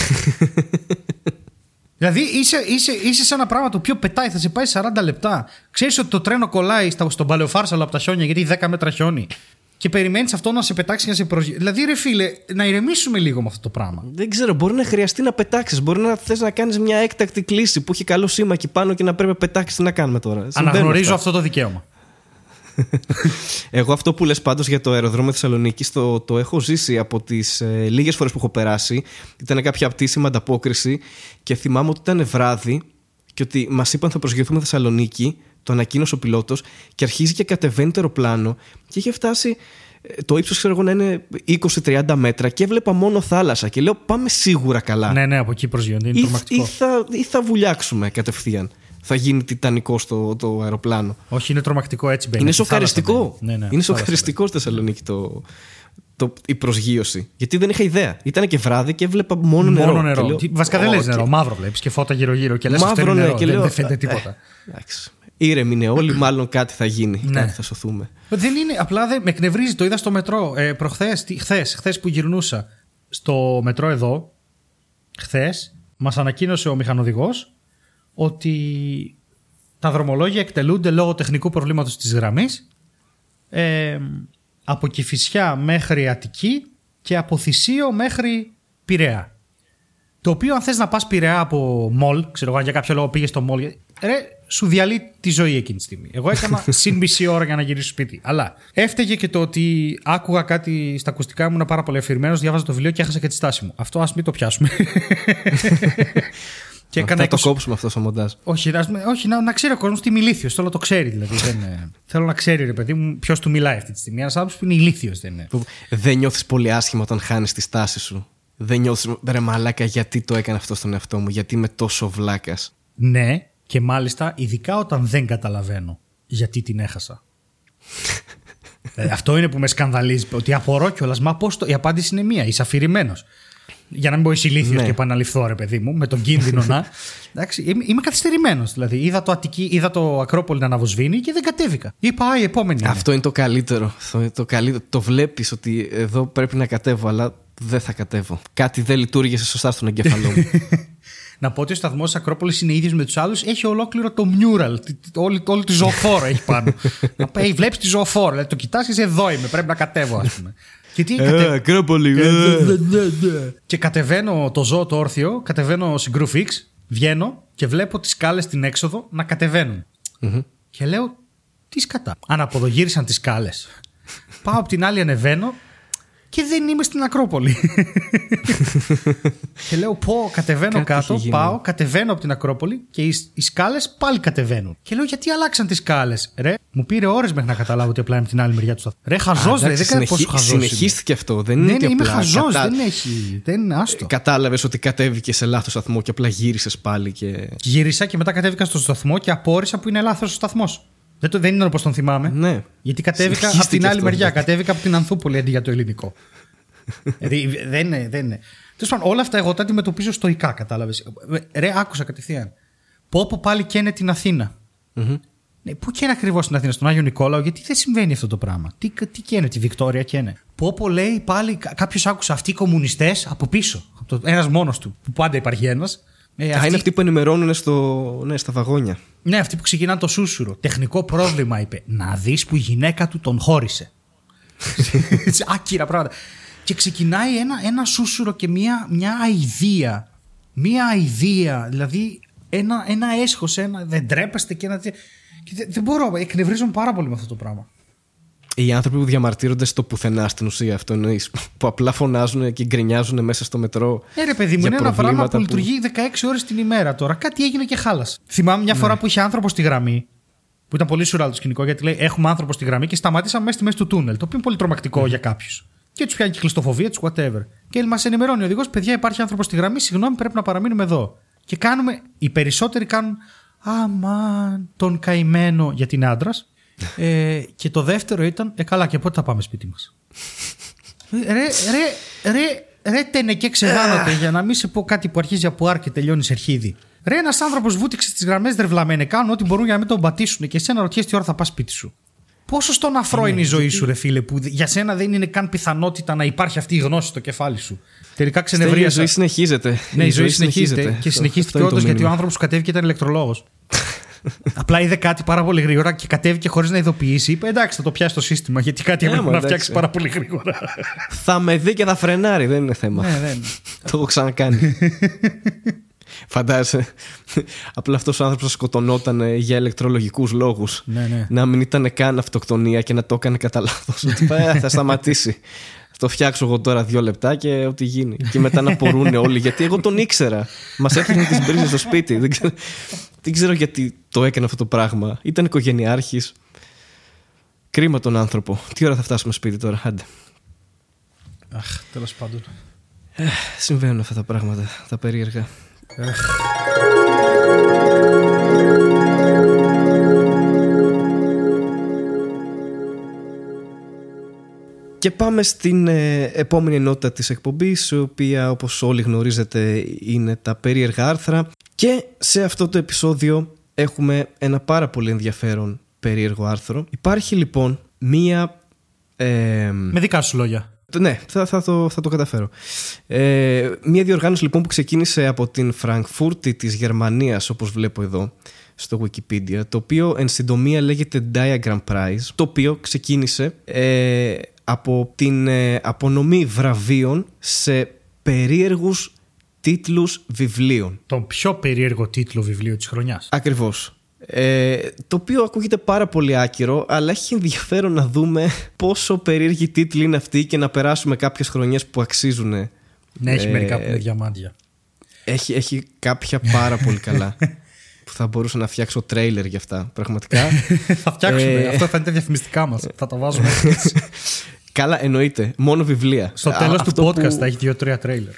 B: Δηλαδή είσαι, είσαι, είσαι σε ένα πράγμα το οποίο πετάει, θα σε πάει 40 λεπτά. Ξέρεις ότι το τρένο κολλάει στα- στον παλαιοφάρσαλο από τα χιόνια γιατί 10 μέτρα χιόνι. Και περιμένεις αυτό να σε πετάξει και να σε προσγειώσει. Δηλαδή, ρε φίλε, να ηρεμήσουμε λίγο με αυτό το πράγμα.
A: Δεν ξέρω, μπορεί να χρειαστεί να πετάξεις. Μπορεί να θες να κάνεις μια έκτακτη κλίση που έχει καλό σήμα εκεί πάνω και να πρέπει να πετάξεις. Τι να κάνουμε τώρα. Συμβαίνουν
B: Αναγνωρίζω
A: αυτά.
B: αυτό το δικαίωμα.
A: Εγώ αυτό που λες πάντως για το αεροδρόμιο Θεσσαλονίκη το, το έχω ζήσει από τις ε, λίγες φορές που έχω περάσει. Ήταν κάποια απτήσιμα ανταπόκριση και θυμάμαι ότι ήταν βράδυ και ότι μας είπαν θα προσγειωθούμε Θεσσαλονίκη, το ανακοίνωσε ο πιλότος και αρχίζει και κατεβαίνει το αεροπλάνο και είχε φτάσει ε, το ύψος ξέρω εγώ να είναι 20-30 μέτρα και έβλεπα μόνο θάλασσα και λέω πάμε σίγουρα καλά.
B: Ναι, ναι, από εκεί προσγειώνεται. Είναι
A: ή,
B: τρομακτικό.
A: ή, θα, ή θα βουλιάξουμε κατευθείαν. Θα γίνει τιτανικό στο το αεροπλάνο.
B: Όχι, είναι τρομακτικό έτσι μπαίνει.
A: Είναι
B: Στη θάλασσα
A: σοκαριστικό.
B: μπαίνει. Ναι, ναι,
A: είναι
B: θάλασσα
A: σοκαριστικό στη Θεσσαλονίκη το, το, η προσγείωση. Γιατί δεν είχα ιδέα. Ήταν και βράδυ και έβλεπα μόνο
B: μπαίνει.
A: νερό.
B: Μόνο
A: Και
B: νερό.
A: λέω,
B: Τι- Βασικά δεν
A: «Ω,
B: λες
A: και-
B: νερό, μαύρο βλέπεις και φώτα γύρω-γύρω. Και λες αυτό
A: Μαύρο,
B: είναι
A: ναι,
B: νερό.
A: και
B: δεν,
A: λέω.
B: δεν φαίνεται
A: ε,
B: τίποτα.
A: ε, εντάξει. Ήρεμοι είναι όλοι, μάλλον κάτι θα γίνει.
B: Ναι.
A: Κάτι θα σωθούμε.
B: Δεν είναι, απλά δεν, με εκνευρίζει. Το είδα στο μετρό ε, προχθές, χθες χθες που γυρνούσα στο μετρό εδώ. Χθες μας ανακοίνωσε ο μηχανοδηγός ότι τα δρομολόγια εκτελούνται λόγω τεχνικού προβλήματος της γραμμής ε, από Κηφισιά μέχρι Αττική και από Θησίο μέχρι Πειραιά. Το οποίο αν θες να πας Πειραιά από μολ, ξέρω εγώ αν για κάποιο λόγο πήγες στο μολ, ρε, σου διαλύει τη ζωή εκείνη τη στιγμή. Εγώ έκανα συν μισή ώρα για να γυρίσω σπίτι. Αλλά έφταιγε και το ότι άκουγα κάτι στα ακουστικά μου, ήμουν πάρα πολύ αφηρημένος, διάβαζα το βιβλίο και έχασα και τη στάση μου. Αυτό ας μην το πιάσουμε.
A: Και έκανα το κόψουμε αυτό στο μοντάζ.
B: Όχι, όχι να, να ξέρει ο κόσμος τι είμαι ηλίθιος. Θέλω να το ξέρει δηλαδή. δεν, θέλω να ξέρει, ρε παιδί μου, ποιος του μιλάει αυτή τη στιγμή. Ένας άνθρωπος που είναι ηλίθιος δεν είναι.
A: Δεν νιώθεις πολύ άσχημα όταν χάνεις τη στάση σου; Δεν νιώθεις, ρε μαλάκα, γιατί το έκανε αυτό στον εαυτό μου, γιατί είμαι τόσο βλάκας;
B: Ναι, και μάλιστα ειδικά όταν δεν καταλαβαίνω γιατί την έχασα. ε, αυτό είναι που με σκανδαλίζει. Ότι απορώ κιόλας. Μα πώς το. Η απάντηση είναι μία. Είσαι αφηρημένος. Για να μην πω είσαι ηλίθιος ναι. και επαναληφθώ, ρε παιδί μου, με τον κίνδυνο να. Εντάξει, είμαι, είμαι καθυστερημένος. Δηλαδή, είδα το, Αττική, είδα το Ακρόπολη να αναβοσβήνει και δεν κατέβηκα. Είπα, η επόμενη.
A: Αυτό είναι το καλύτερο. Αυτό το, καλύτερο. το βλέπεις ότι εδώ πρέπει να κατέβω, αλλά δεν θα κατέβω. Κάτι δεν λειτουργήσε σωστά στον εγκέφαλό μου.
B: να πω ότι ο σταθμός της Ακρόπολης είναι ίδιος με τους άλλους. Έχει ολόκληρο το mural. Όλη, όλη τη ζωοφόρα έχει πάνω. Βλέπεις τη ζωοφόρα. Δηλαδή, το κοιτάζει, εδώ είμαι. Πρέπει να κατέβω, ας πούμε. Και τι
A: ε, Ακρόπολη. Ε.
B: και κατεβαίνω το ζώο το όρθιο, κατεβαίνω στην Fix, βγαίνω και βλέπω τις σκάλες στην έξοδο να κατεβαινουν Και λέω, τι σκατά. Αναποδογύρισαν τις σκάλες. Πάω από την άλλη, ανεβαίνω και δεν είμαι στην Ακρόπολη. και λέω, πω, κατεβαίνω κάτω, πάω, κατεβαίνω από την Ακρόπολη και οι, οι σκάλες πάλι κατεβαίνουν. Και λέω, γιατί αλλάξαν τις σκάλες. Ρε, μου πήρε ώρες μέχρι να καταλάβω ότι απλά είμαι την άλλη μεριά του σταθμού. Ρε, χαζός, δεν ξέρω πόσο χαζός.
A: Συνεχίστηκε αυτό. Δεν είναι
B: ναι,
A: ναι,
B: είμαι χαζός, κατα... δεν έχει. Δεν είναι άστο.
A: Κατάλαβες ότι κατέβηκες σε λάθος σταθμό και απλά γύρισες πάλι. Και...
B: Γύρισα και μετά κατέβηκα στο σταθμό και απόρρισα που είναι λάθος ο σταθμός. Δεν, το, δεν είναι όπως τον θυμάμαι.
A: Ναι.
B: Γιατί κατέβηκα από την άλλη μεριά. Ναι. Κατέβηκα από την Ανθούπολη αντί για το ελληνικό. δηλαδή δεν είναι. Δεν είναι. Τέλος πάντων, όλα αυτά εγώ τα αντιμετωπίζω στοικά, κατάλαβες. Ρε, άκουσα κατευθείαν. Πω πω πάλι καίνε την Αθήνα. Mm-hmm. Ναι, πού καίνε ακριβώς στην Αθήνα, στον Άγιο Νικόλαο, γιατί δεν συμβαίνει αυτό το πράγμα; Τι, τι καίνε, τη Βικτόρια καίνε; Πω πω λέει πάλι, κάποιος άκουσε αυτοί οι κομμουνιστές από πίσω. Ένας μόνος του, που πάντα υπάρχει ένας.
A: Ε, αυτοί... είναι αυτοί που ενημερώνουν στο, ναι, στα βαγόνια.
B: Ναι, αυτοί που ξεκινάνε το σούσουρο. Τεχνικό πρόβλημα, είπε. Να δεις που η γυναίκα του τον χώρισε. Άκυρα πράγματα. Και ξεκινάει ένα, ένα σούσουρο και μια, μια αηδία. Μια αηδία. Δηλαδή ένα, ένα έσχος, ένα, δεν τρέπεστε και ένα. Και δεν, δεν μπορώ, εκνευρίζομαι πάρα πολύ με αυτό το πράγμα
A: οι άνθρωποι που διαμαρτύρονται στο πουθενά στην ουσία αυτό εννοείς. Που απλά φωνάζουν και γκρινιάζουν μέσα στο μετρό.
B: Ε, ρε παιδί μου, είναι ένα πράγμα που, λειτουργεί 16 ώρες την ημέρα τώρα. Κάτι έγινε και χάλασε. Θυμάμαι μια ναι. φορά που είχε άνθρωπο στη γραμμή. Που ήταν πολύ σουράλ το σκηνικό γιατί λέει: Έχουμε άνθρωπο στη γραμμή και σταματήσαμε μέσα στη μέση του τούνελ. Το οποίο είναι πολύ τρομακτικό για κάποιους. Και τους πιάνει κλειστοφοβία τους, whatever. Και μας ενημερώνει ο οδηγός: Παιδιά, υπάρχει άνθρωπο στη γραμμή, συγγνώμη, πρέπει να παραμείνουμε εδώ. Και κάνουμε, οι περισσότεροι κάνουν. Αμάν, τον καημένο, γιατί είναι άντρας ε, και το δεύτερο ήταν, ε καλά και πότε θα πάμε σπίτι μας; ρε, ρε, ρε, ρε τενε και ξεδάνονται για να μην σε πω κάτι που αρχίζει από άρ και τελειώνεις σε αρχίδι. Ρε, ένας άνθρωπος βούτυξε τι γραμμές δρευλαμένε. Κάνουν ό,τι μπορούν για να μην τον πατήσουν και εσένα ρωτιέσαι τι ώρα θα πας σπίτι σου. Πόσο στον αφρό είναι η ζωή σου, ρε φίλε, που για σένα δεν είναι καν πιθανότητα να υπάρχει αυτή η γνώση στο κεφάλι σου. Τελικά ξενευρίασα.
A: Η ζωή συνεχίζεται.
B: Ναι, η ζωή συνεχίζεται. Και συνεχίστηκε όντως γιατί ο άνθρωπος που κατέβηκε ήταν ηλεκτρολόγος. Απλά είδε κάτι πάρα πολύ γρήγορα και κατέβηκε χωρίς να ειδοποιήσει. Είπε εντάξει, θα το πιάσει το σύστημα γιατί κάτι έπρεπε να φτιάξει πάρα πολύ γρήγορα.
A: θα με δει και θα φρενάρει, δεν είναι θέμα.
B: Ναι, ναι.
A: το έχω ξανακάνει. Φαντάζεσαι. Απλά αυτός ο άνθρωπος σκοτωνόταν για ηλεκτρολογικούς λόγους.
B: Ναι, ναι.
A: Να μην ήταν καν αυτοκτονία και να το έκανε κατά λάθος. θα σταματήσει. Το φτιάξω εγώ τώρα δύο λεπτά και ό,τι γίνει. Και μετά να πορούν όλοι. Γιατί εγώ τον ήξερα. Μας έφυγε τις μπρίζες στο σπίτι. Δεν ξέρω, δεν ξέρω γιατί το έκανε αυτό το πράγμα. Ήταν οικογενειάρχης. Κρίμα τον άνθρωπο. Τι ώρα θα φτάσουμε σπίτι τώρα, άντε.
B: Αχ, τέλος πάντων.
A: Ε, συμβαίνουν αυτά τα πράγματα, τα περίεργα. Και πάμε στην ε, επόμενη ενότητα της εκπομπής, η οποία όπως όλοι γνωρίζετε είναι τα περίεργα άρθρα. Και σε αυτό το επεισόδιο έχουμε ένα πάρα πολύ ενδιαφέρον περίεργο άρθρο. Υπάρχει λοιπόν μία...
B: Ε, Με δικά σου λόγια.
A: Ναι, θα, θα, το, θα το καταφέρω. Ε, μία διοργάνωση λοιπόν που ξεκίνησε από την Φραγκφούρτη της Γερμανίας, όπως βλέπω εδώ, στο Wikipedia, το οποίο εν συντομία λέγεται Diagram Prize, το οποίο ξεκίνησε ε, από την ε, απονομή βραβείων σε περίεργους τίτλους βιβλίων.
B: Τον πιο περίεργο τίτλο βιβλίου της χρονιάς.
A: Ακριβώς. Ε, το οποίο ακούγεται πάρα πολύ άκυρο, αλλά έχει ενδιαφέρον να δούμε πόσο περίεργη τίτλη είναι αυτή και να περάσουμε κάποιες χρονιές που αξίζουν.
B: Ναι, έχει μερικά που είναι διαμάντια.
A: Έχει, έχει κάποια πάρα πολύ καλά. που θα μπορούσα να φτιάξω τρέιλερ για αυτά. Πραγματικά.
B: θα φτιάξουμε. Αυτό φαίνεται διαφημιστικά μας. θα τα βάζουμε.
A: Καλά, εννοείται. Μόνο βιβλία.
B: Στο τέλος του podcast που... θα έχει δύο-τρία τρέιλερ.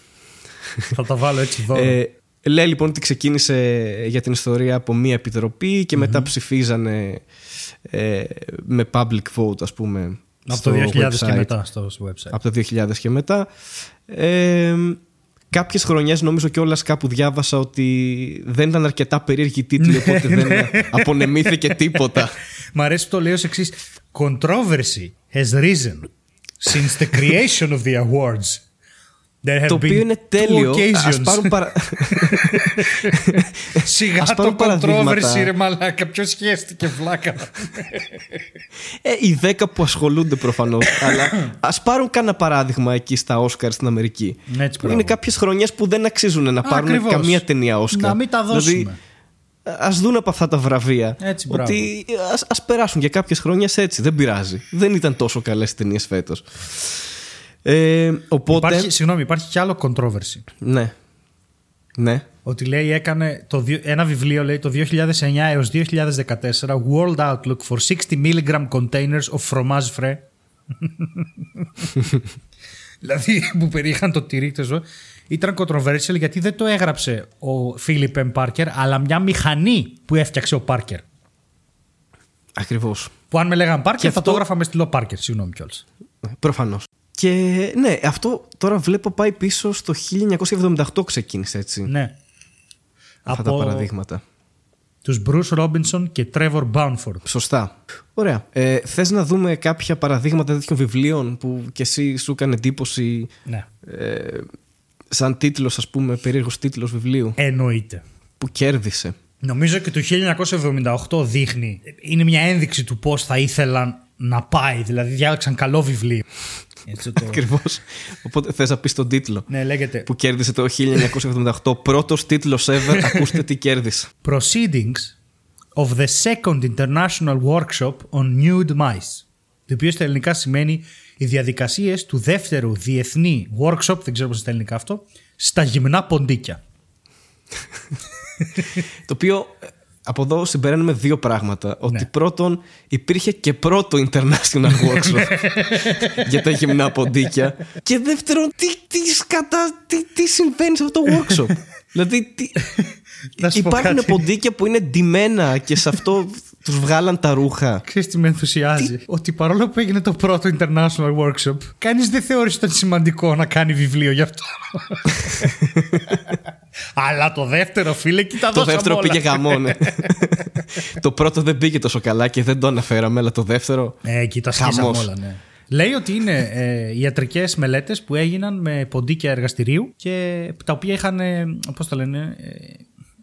B: θα τα βάλω έτσι εδώ. Ε,
A: λέει λοιπόν ότι ξεκίνησε για την ιστορία από μία επιτροπή και μετά ψηφίζανε ε, με public vote, ας πούμε.
B: Από το 2000 website. και μετά στο website.
A: Από το 2000 και μετά. Ε, Κάποιες χρονιές νομίζω κιόλας κάπου διάβασα ότι δεν ήταν αρκετά περίεργη τίτλη, οπότε δεν απονεμήθηκε τίποτα.
B: Μ' αρέσει που το λέω ως εξής. Controversy has risen since the creation of the awards
A: το οποίο είναι τέλειο. Ας πάρουν παρα...
B: Σιγά ας το controversy ρε μαλάκα. Ποιος σχέστηκε βλάκα.
A: ε, οι δέκα που ασχολούνται προφανώς. αλλά ας πάρουν κάνα παράδειγμα εκεί στα Όσκαρ στην Αμερική.
B: Έτσι,
A: που είναι κάποιες χρονιές που δεν αξίζουν να πάρουν Ακριβώς. καμία ταινία Όσκαρ.
B: Να μην τα δηλαδή, δώσουμε.
A: Δηλαδή, Α δουν από αυτά τα βραβεία.
B: Έτσι,
A: ότι ας, ας περάσουν για κάποιες χρονιές έτσι. Δεν πειράζει. Δεν ήταν τόσο καλές ταινίες φέτος. Ε, οπότε...
B: Υπάρχει, συγγνώμη, υπάρχει κι άλλο controversy.
A: Ναι. Ναι.
B: Ότι λέει έκανε το, ένα βιβλίο λέει το 2009 έως 2014 World Outlook for 60 mg containers of fromage frais. δηλαδή που περιείχαν το τυρί ζω, ήταν controversial γιατί δεν το έγραψε ο Φίλιπ Εμ Πάρκερ αλλά μια μηχανή που έφτιαξε ο Πάρκερ.
A: Ακριβώς.
B: Που αν με λέγαν Πάρκερ θα αυτό... το έγραφα με στυλό Πάρκερ, συγγνώμη κιόλας.
A: Προφανώς. Και ναι, αυτό τώρα βλέπω πάει πίσω στο 1978 ξεκίνησε έτσι.
B: Ναι.
A: Αυτά Από... τα παραδείγματα.
B: Τους Bruce Robinson και Trevor Bounford.
A: Σωστά. Ωραία. Ε, θες να δούμε κάποια παραδείγματα τέτοιων βιβλίων που και εσύ σου έκανε εντύπωση
B: ναι.
A: ε, σαν τίτλος ας πούμε, περίεργος τίτλος βιβλίου.
B: Εννοείται.
A: Που κέρδισε.
B: Νομίζω και το 1978 δείχνει, είναι μια ένδειξη του πώς θα ήθελαν να πάει. Δηλαδή διάλεξαν καλό βιβλίο.
A: Έτσι το... Ακριβώς. Οπότε θες να πεις τον τίτλο.
B: Ναι, λέγεται.
A: Που κέρδισε το 1978. Πρώτος τίτλος ever. Ακούστε τι κέρδισε.
B: Proceedings of the Second International Workshop on Nude Mice. Το οποίο στα ελληνικά σημαίνει οι διαδικασίες του δεύτερου διεθνή workshop, δεν ξέρω πώς στα ελληνικά αυτό, στα γυμνά ποντίκια.
A: το οποίο από εδώ συμπεραίνουμε δύο πράγματα. Ότι ναι. πρώτον υπήρχε και πρώτο international workshop για τα γυμνά ποντίκια. Και δεύτερον, τι, τι, σκατά, τι, τι συμβαίνει σε αυτό το workshop; δηλαδή, τι, υπάρχουν ποντίκια που είναι ντυμένα και σε αυτό τους βγάλαν τα ρούχα.
B: Ξέρεις τι με ενθουσιάζει; Ότι παρόλο που έγινε το πρώτο international workshop, κανείς δεν θεώρησε ότι ήταν σημαντικό να κάνει βιβλίο γι' αυτό. Αλλά το δεύτερο, φίλε, κοίτα
A: Το δεύτερο πήγε γαμό, ναι. το πρώτο δεν πήγε τόσο καλά και δεν το αναφέραμε, αλλά το δεύτερο.
B: Ε, κοίτα, όλα, ναι. Λέει ότι είναι ε, ιατρικές μελέτες που έγιναν με ποντίκια εργαστηρίου και τα οποία είχαν. Ε, Πώς το λένε.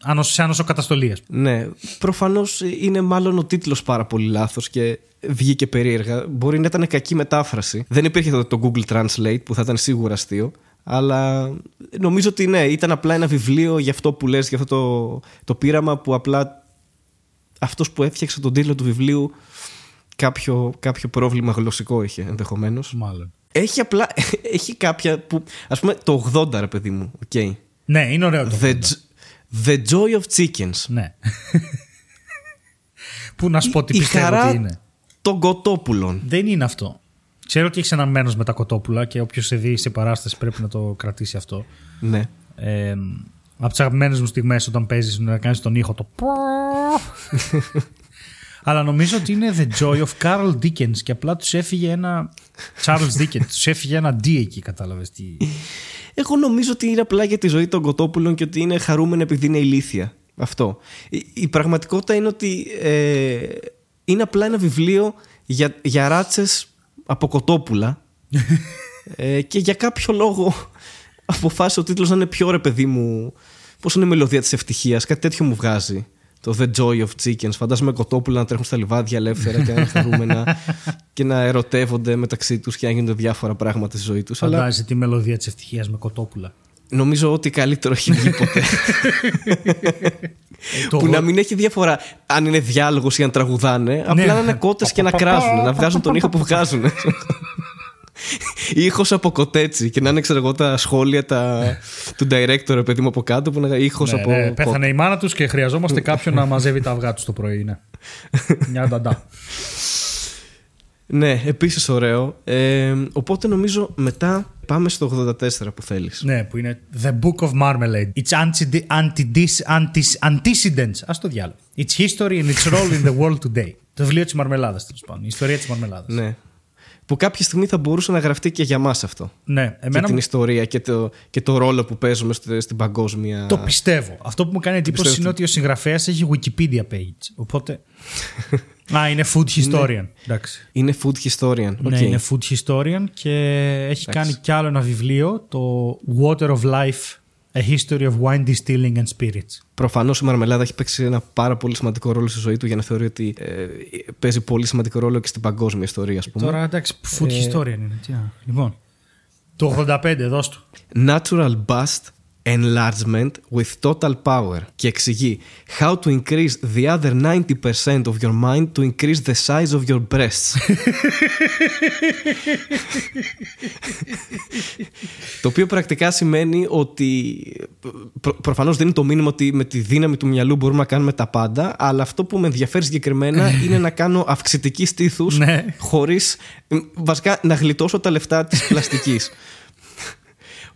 B: Ε, σε ανοσοκαταστολή.
A: Ναι. Προφανώς είναι μάλλον ο τίτλος πάρα πολύ λάθος και βγήκε περίεργα. Μπορεί να ήταν κακή μετάφραση. Δεν υπήρχε το, το Google Translate που θα ήταν σίγουρα αστείο. Αλλά νομίζω ότι ναι, ήταν απλά ένα βιβλίο για αυτό που λες, για αυτό το, το πείραμα που απλά αυτός που έφτιαξε τον τίτλο του βιβλίου κάποιο, κάποιο πρόβλημα γλωσσικό είχε ενδεχομένως.
B: Μάλλον.
A: Έχει απλά, έχει κάποια που, ας πούμε το 80 ρε παιδί μου, okay.
B: Ναι, είναι ωραίο το
A: The, The Joy of Chickens.
B: Ναι. Πού να σου πω τι πιστεύω ότι είναι.
A: των κοτόπουλων.
B: Δεν είναι αυτό. Ξέρω ότι έχεις ένα μένο με τα κοτόπουλα και όποιος σε δει σε παράσταση πρέπει να το κρατήσει αυτό.
A: Ναι.
B: Ε, από τις αγαπημένες μου στιγμές όταν παίζεις να κάνεις τον ήχο το. Αλλά νομίζω ότι είναι The Joy of Carl Dickens και απλά τους έφυγε ένα. Charles Dickens, τους έφυγε ένα D εκεί, κατάλαβες τι.
A: Εγώ νομίζω ότι είναι απλά για τη ζωή των κοτόπουλων και ότι είναι χαρούμενοι επειδή είναι ηλίθια. Αυτό. Η, πραγματικότητα είναι ότι ε, είναι απλά ένα βιβλίο για, για ράτσες από κοτόπουλα ε, και για κάποιο λόγο αποφάσισε ο τίτλος να είναι πιο ρε παιδί μου πώς είναι η μελωδία της ευτυχίας κάτι τέτοιο μου βγάζει το The Joy of Chickens φαντάζομαι κοτόπουλα να τρέχουν στα λιβάδια ελεύθερα και να είναι χαρούμενα και να ερωτεύονται μεταξύ τους και να γίνονται διάφορα πράγματα στη ζωή τους
B: Φαντάζεσαι αλλά... τη μελωδία της ευτυχίας με κοτόπουλα
A: Νομίζω ότι καλύτερο έχει βγει ποτέ.
B: Το
A: που
B: εγώ-
A: να μην έχει διαφορά αν είναι διάλογος ή αν τραγουδάνε. Απλά
B: Ναι.
A: να είναι κότες και να κράζουν, να βγάζουν τον ήχο που βγάζουν. Ήχος από κοτέτσι και να είναι ξέρω εγώ τα σχόλια τα... του director παιδί μου από κάτω που είναι ήχος
B: Ναι,
A: από.
B: ναι,
A: κότε.
B: πέθανε η μάνα τους και χρειαζόμαστε κάποιον να μαζεύει τα αυγά τους το πρωί. Ναι. Μια νταντά.
A: Ναι, επίσης ωραίο. Ε, οπότε νομίζω μετά πάμε στο 84 που θέλεις.
B: ναι, που είναι The Book of Marmalade. Its anti- anti- anti- antecedents. Α το διάλογο. Its history and its role in the world today. Το βιβλίο της Μαρμελάδας, τέλος πάντων. Η ιστορία της Μαρμελάδας.
A: Ναι. Που κάποια στιγμή θα μπορούσε να γραφτεί και για μας αυτό.
B: Ναι,
A: Και
B: εμένα
A: την
B: μου-
A: ιστορία και το, και το ρόλο που παίζουμε στη- στην παγκόσμια.
B: το πιστεύω. Αυτό που μου κάνει εντύπωση
A: πιστεύω.
B: είναι ότι ο συγγραφέας έχει Wikipedia page. Οπότε. Α, είναι food historian. Εντάξει.
A: Είναι food historian.
B: Ναι,
A: Οκ.
B: είναι food historian και έχει κάνει κι άλλο ένα βιβλίο, το Water of Life, A History of Wine Distilling and Spirits.
A: Προφανώς η Μαρμελάδα έχει παίξει ένα πάρα πολύ σημαντικό ρόλο στη ζωή του για να θεωρεί ότι ε, παίζει πολύ σημαντικό ρόλο και στην παγκόσμια ιστορία, ας πούμε.
B: Τώρα εντάξει, food historian είναι. Τι να- Λοιπόν, το 85, δώσ' του.
A: Natural bust enlargement with total power. Και εξηγεί how to increase the other 90% of your mind to increase the size of your breasts. Το οποίο πρακτικά σημαίνει ότι προ, προφανώς δίνει το μήνυμα ότι με τη δύναμη του μυαλού μπορούμε να κάνουμε τα πάντα, αλλά αυτό που με ενδιαφέρει συγκεκριμένα είναι να κάνω αυξητική στήθους
B: Ναι.
A: χωρίς βασικά να γλιτώσω τα λεφτά της πλαστικής.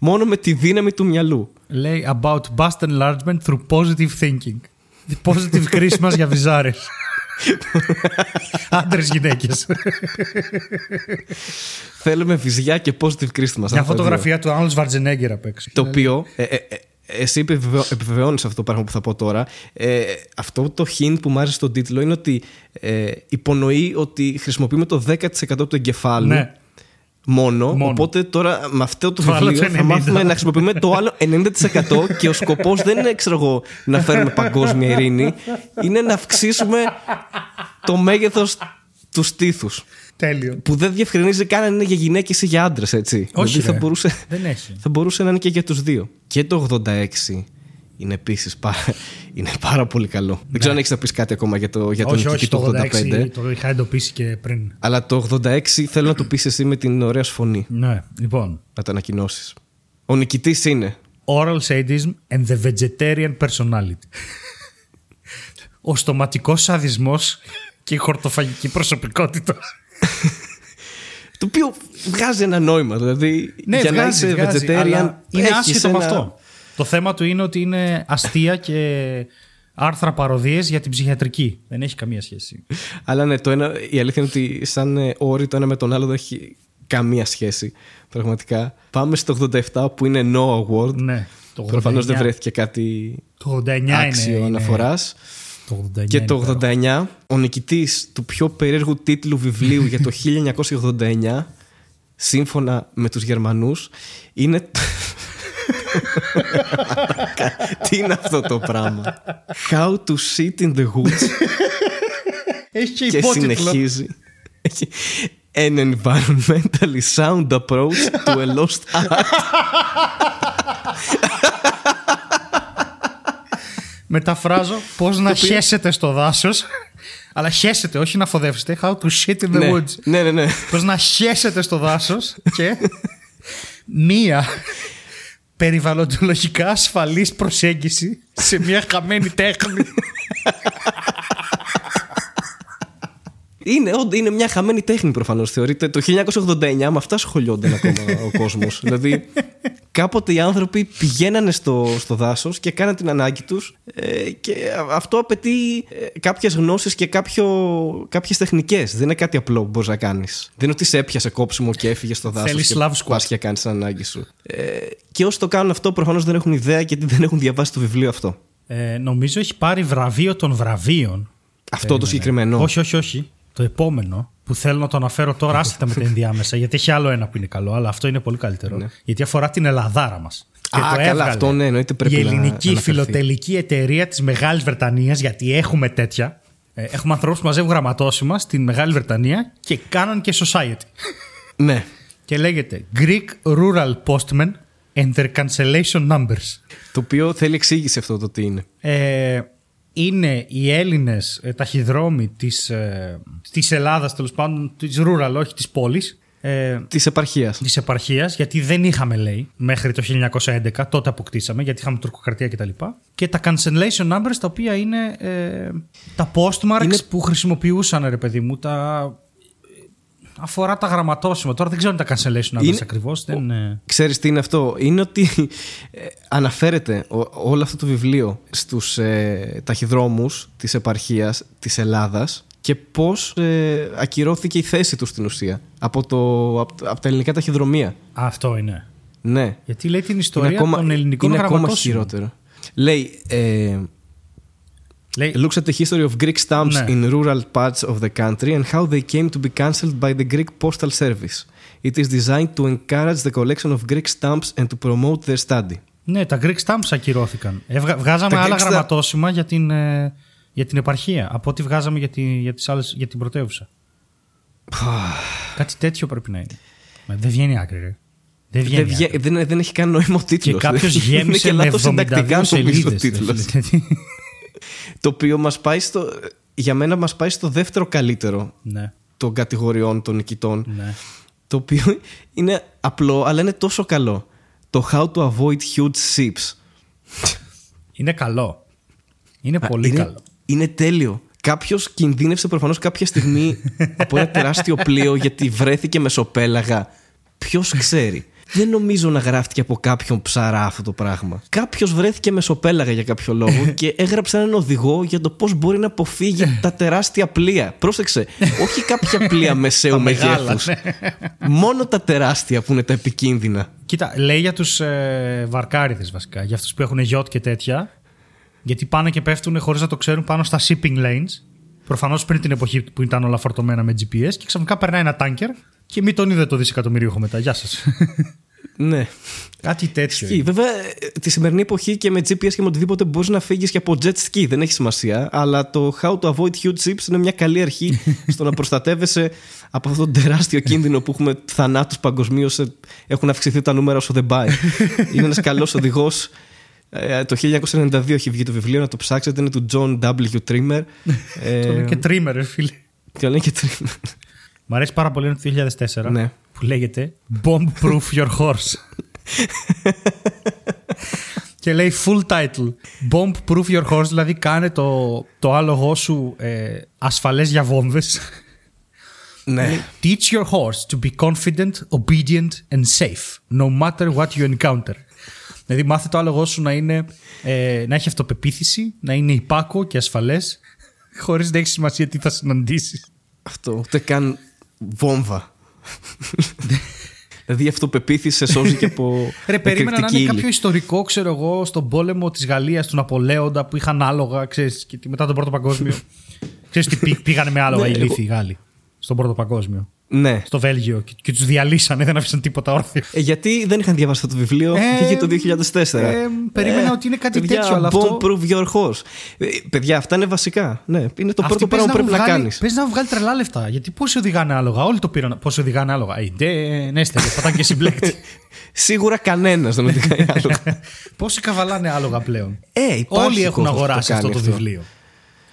A: Μόνο με τη δύναμη του μυαλού.
B: Λέει about bust enlargement through positive thinking. Positive Christmas για βυζάρες. Άντρες γυναίκες.
A: Θέλουμε βυζιά και positive Christmas.
B: Μια
A: αυτά τα
B: φωτογραφία του Arnold Schwarzenegger απ' έξω.
A: Το οποίο. Ε, ε, ε, εσύ επιβεβαιώνεις αυτό το πράγμα που θα πω τώρα. Ε, αυτό το hint που μου άρεσε στον τίτλο είναι ότι ε, υπονοεί ότι χρησιμοποιούμε το 10% του εγκεφάλου
B: Ναι.
A: Μόνο,
B: Μόνο.
A: Οπότε τώρα με αυτό το,
B: Το άλλο
A: βιβλίο
B: το
A: θα
B: 90.
A: μάθουμε να χρησιμοποιούμε το άλλο 90% και ο σκοπός δεν είναι ξέρω εγώ, να φέρουμε παγκόσμια ειρήνη, είναι να αυξήσουμε το μέγεθος τους στήθους.
B: Τέλειο.
A: Που δεν διευκρινίζει καν αν είναι για γυναίκες ή για άντρες, έτσι.
B: Όχι,
A: δηλαδή θα
B: ρε.
A: μπορούσε,
B: Δεν έχει.
A: θα μπορούσε να είναι και για τους δύο. Και το 86 είναι επίσης πάρα, είναι πάρα πολύ καλό. Δεν ξέρω αν έχεις να πεις κάτι ακόμα για το, για το
B: όχι,
A: νικητή
B: όχι,
A: του
B: το
A: 85.
B: 86 το είχα εντοπίσει και πριν.
A: Αλλά το 86 θέλω να το πεις εσύ με την ωραία σου φωνή.
B: Ναι, λοιπόν.
A: Να το ανακοινώσεις. Ο νικητής είναι.
B: Oral sadism and the vegetarian personality. Ο στοματικός σαδισμός και η χορτοφαγική προσωπικότητα.
A: Το οποίο βγάζει ένα νόημα. Δηλαδή
B: ναι,
A: για να
B: βγάζει,
A: είσαι
B: βγάζει,
A: vegetarian.
B: αλλά είναι
A: έχεις
B: άσχετο με
A: ένα-
B: αυτό. Το θέμα του είναι ότι είναι αστεία και άρθρα παροδίες για την ψυχιατρική. Δεν έχει καμία σχέση.
A: Αλλά ναι, το ένα, η αλήθεια είναι ότι σαν ε, όροι το ένα με τον άλλο δεν έχει καμία σχέση. Πραγματικά. Πάμε στο 87 που είναι No Award.
B: Ναι. Το
A: Προφανώς
B: 89
A: δεν βρέθηκε κάτι
B: Το 89
A: άξιο
B: είναι, είναι-
A: αναφοράς.
B: Το 89
A: Και
B: είναι
A: το
B: υπέροχο.
A: 89, ο νικητής του πιο περίεργου τίτλου βιβλίου για το 1989, σύμφωνα με τους Γερμανούς, είναι... Τι είναι αυτό το πράγμα; How to sit in the woods
B: Έχει και
A: και
B: υπότιτλο.
A: συνεχίζει. Έχει An environmentally sound approach to a lost art.
B: Μεταφράζω πώς να χέσετε στο δάσος. Αλλά χέσετε, όχι να φοδεύσετε. How to shit in the
A: ναι,
B: woods.
A: ναι, ναι, ναι.
B: Πώς να χέσετε στο δάσος και μία περιβαλλοντολογικά ασφαλής προσέγγιση σε μια χαμένη τέχνη.
A: Είναι, όντ- είναι μια χαμένη τέχνη προφανώς. Θεωρείται το 1989 με αυτά σχολιόνταν ακόμα ο κόσμος. δηλαδή, κάποτε οι άνθρωποι πηγαίνανε στο, στο δάσος και κάναν την ανάγκη τους και α- αυτό απαιτεί ε, κάποιες γνώσεις και κάποιες τεχνικές. Δεν είναι κάτι απλό που μπορείς να κάνεις. Δεν είναι ότι σε έπιασε κόψιμο και έφυγε στο δάσος
B: Θέλεις
A: και
B: love squat.
A: πας και κάνεις την ανάγκη σου. Ε, και όσοι το κάνουν αυτό προφανώς δεν έχουν ιδέα γιατί δεν έχουν διαβάσει το βιβλίο αυτό.
B: Ε, νομίζω έχει πάρει βραβείο των βραβείων.
A: Αυτό το συγκεκριμένο.
B: Όχι, όχι, όχι. Το επόμενο που θέλω να το αναφέρω τώρα, άσχετα με τα ενδιάμεσα, γιατί έχει άλλο ένα που είναι καλό, αλλά αυτό είναι πολύ καλύτερο. Γιατί αφορά την Ελλαδάρα μας.
A: Ναι. Α, καλά, αυτό ναι, εννοείται πρέπει
B: Η
A: να
B: ελληνική
A: αναφερθεί.
B: φιλοτελική εταιρεία της Μεγάλης Βρετανίας, γιατί έχουμε τέτοια. Ε, έχουμε ανθρώπους που μαζεύουν γραμματόσημα στην Μεγάλη Βρετανία και κάναν και society.
A: Ναι.
B: Και λέγεται Greek Rural Postman and their cancellation numbers.
A: Το οποίο θέλει εξήγηση αυτό το τι είναι.
B: Ε, είναι οι Έλληνες ε, ταχυδρόμοι της, ε, της Ελλάδας, τέλος πάντων, της rural, όχι της πόλης, ε,
A: Της επαρχίας.
B: της επαρχίας, γιατί δεν είχαμε λέει μέχρι το 1911, τότε αποκτήσαμε, γιατί είχαμε τουρκοκρατία κτλ. Και, και τα cancellation numbers, τα οποία είναι ε, τα postmarks
A: Είναι-
B: που χρησιμοποιούσαν, ρε παιδί μου, τα... Αφορά τα γραμματόσημα. Τώρα δεν ξέρω αν τα cancellation numbers
A: Είναι-
B: ακριβώς. Δεν, ε,
A: Ξέρεις τι είναι αυτό; Είναι ότι ε, αναφέρεται ο- όλο αυτό το βιβλίο στους ε, ταχυδρόμους της επαρχίας της Ελλάδας και πώς ε, ακυρώθηκε η θέση τους στην ουσία από, το, από, από τα ελληνικά ταχυδρομεία.
B: Αυτό είναι.
A: Ναι.
B: Γιατί λέει την ιστορία των ελληνικών
A: είναι ακόμα
B: γραμματόσημων.
A: χειρότερο. Λέει, ε,
B: Λέει,
A: looks at the history of Greek stamps
B: Ναι.
A: in rural parts of the country and how they came to be cancelled by the Greek Postal Service. It is designed to encourage the collection of Greek stamps and to promote their study.
B: Ναι, τα Greek stamps ακυρώθηκαν. Ε, βγα- βγάζαμε
A: Τα
B: άλλα
A: Greek stamp-
B: γραμματόσημα για την, ε, για την επαρχία από ό,τι βγάζαμε για, τη, για, τις άλλες, για την πρωτεύουσα. Κάτι τέτοιο πρέπει να είναι. Μα δεν βγαίνει άκρη, ρε. Δεν βγαίνει.
A: Δεν, βγα-
B: άκρη.
A: δεν, δεν έχει καν νόημα ο
B: Και
A: τίτλος.
B: κάποιος γέμισε
A: είναι
B: με
A: και λάθος
B: 72
A: συντακτικά Το οποίο μας πάει στο, για μένα μας πάει στο δεύτερο καλύτερο
B: ναι,
A: των κατηγοριών των νικητών.
B: ναι.
A: Το οποίο είναι απλό, αλλά είναι τόσο καλό. Το How to Avoid Huge Ships.
B: Είναι καλό. Είναι πολύ
A: είναι,
B: καλό.
A: Είναι τέλειο. Κάποιος κινδύνευσε προφανώς κάποια στιγμή από ένα τεράστιο πλοίο γιατί βρέθηκε μεσοπέλαγα. Ποιος ξέρει; Δεν νομίζω να γράφτηκε από κάποιον ψαρά αυτό το πράγμα. Κάποιος βρέθηκε μεσοπέλαγα για κάποιο λόγο και έγραψε έναν οδηγό για το πώς μπορεί να αποφύγει τα τεράστια πλοία. Πρόσεξε, όχι κάποια πλοία μεσαίου
B: Τα μεγάλα,
A: μεγέθους.
B: ναι.
A: Μόνο τα τεράστια που είναι τα επικίνδυνα.
B: Κοίτα, λέει για τους ε, βαρκάριδες βασικά, για αυτούς που έχουν γιότ και τέτοια. Γιατί πάνε και πέφτουν χωρίς να το ξέρουν πάνω στα shipping lanes. Προφανώς πριν την εποχή που ήταν όλα φορτωμένα με GPS και ξαφνικά περνάει ένα τάνκερ και μη τον είδε το δισεκατομμυρίουχο μετά. Γεια σας.
A: Ναι.
B: Κάτι τέτοιο.
A: Ισχύει. Βέβαια, ε, τη σημερινή εποχή και με GPS και με οτιδήποτε μπορείς να φύγεις και από jet ski. Δεν έχει σημασία. Αλλά το How to Avoid Huge Ships είναι μια καλή αρχή στο να προστατεύεσαι από αυτόν τον τεράστιο κίνδυνο που έχουμε θανάτους παγκοσμίως. Έχουν αυξηθεί τα νούμερα όσο δεν πάει. είναι ένας καλός οδηγός. Το 1992 έχει βγει το βιβλίο, να το ψάξετε. Είναι του John W. Trimmer. Ε,
B: Το λέει και trimmer, ρε φίλε.
A: και λέει και Trimmer.
B: Μ' αρέσει πάρα πολύ είναι το 2004
A: Ναι.
B: Που λέγεται Bomb Proof Your Horse. και λέει full title Bomb Proof Your Horse, δηλαδή κάνε το, το άλογο σου ε, ασφαλές για βόμβες.
A: ναι.
B: Teach your horse to be confident, obedient and safe, no matter what you encounter. Δηλαδή μάθε το άλογο σου να, είναι, ε, να έχει αυτοπεποίθηση, να είναι υπάκο και ασφαλές, χωρίς να έχει σημασία τι θα συναντήσεις.
A: Αυτό, ούτε καν βόμβα. Δηλαδή η αυτοπεποίθηση σε σώζει και από
B: Ρε, περίμενα να
A: εκρηκτική
B: είναι
A: ύλη.
B: κάποιο ιστορικό, ξέρω εγώ, στον πόλεμο της Γαλλίας του Ναπολέοντα που είχαν άλογα, ξέρεις, και μετά τον Πρώτο Παγκόσμιο. ξέρεις τι πή- πήγανε με άλογα
A: Ναι,
B: οι
A: εγώ-
B: λύθοι οι Γάλλοι στον Πρώτο Παγκόσμιο.
A: Ναι.
B: Στο Βέλγιο και, και τους διαλύσανε, δεν άφησαν τίποτα όρθιο.
A: Ε, γιατί δεν είχαν διαβάσει αυτό το βιβλίο,
B: Ε,
A: βγήκε το 2004.
B: ε, περίμενα ότι είναι κάτι
A: παιδιά,
B: τέτοιο, αλλά
A: bomb
B: αυτό-
A: proof your horse. Ε, παιδιά, αυτά είναι βασικά. Ναι, είναι το πρώτο πράγμα που πρέπει να κάνεις.
B: Παίζει να βγάλει τρελά λεφτά. Γιατί πόσοι οδηγάνε άλογα, όλοι το πήραν. Πόσοι οδηγάνε άλογα. Ε, ντε, ναι, στέλνε, πατάνε και συμπλέκτη.
A: Σίγουρα κανένας δεν οδηγάει άλλο.
B: πόσοι καβαλάνε άλογα πλέον;
A: ε, υπάρχει
B: Όλοι έχουν
A: κόσμος που το
B: αγοράσει αυτό
A: κάνει
B: το βιβλίο.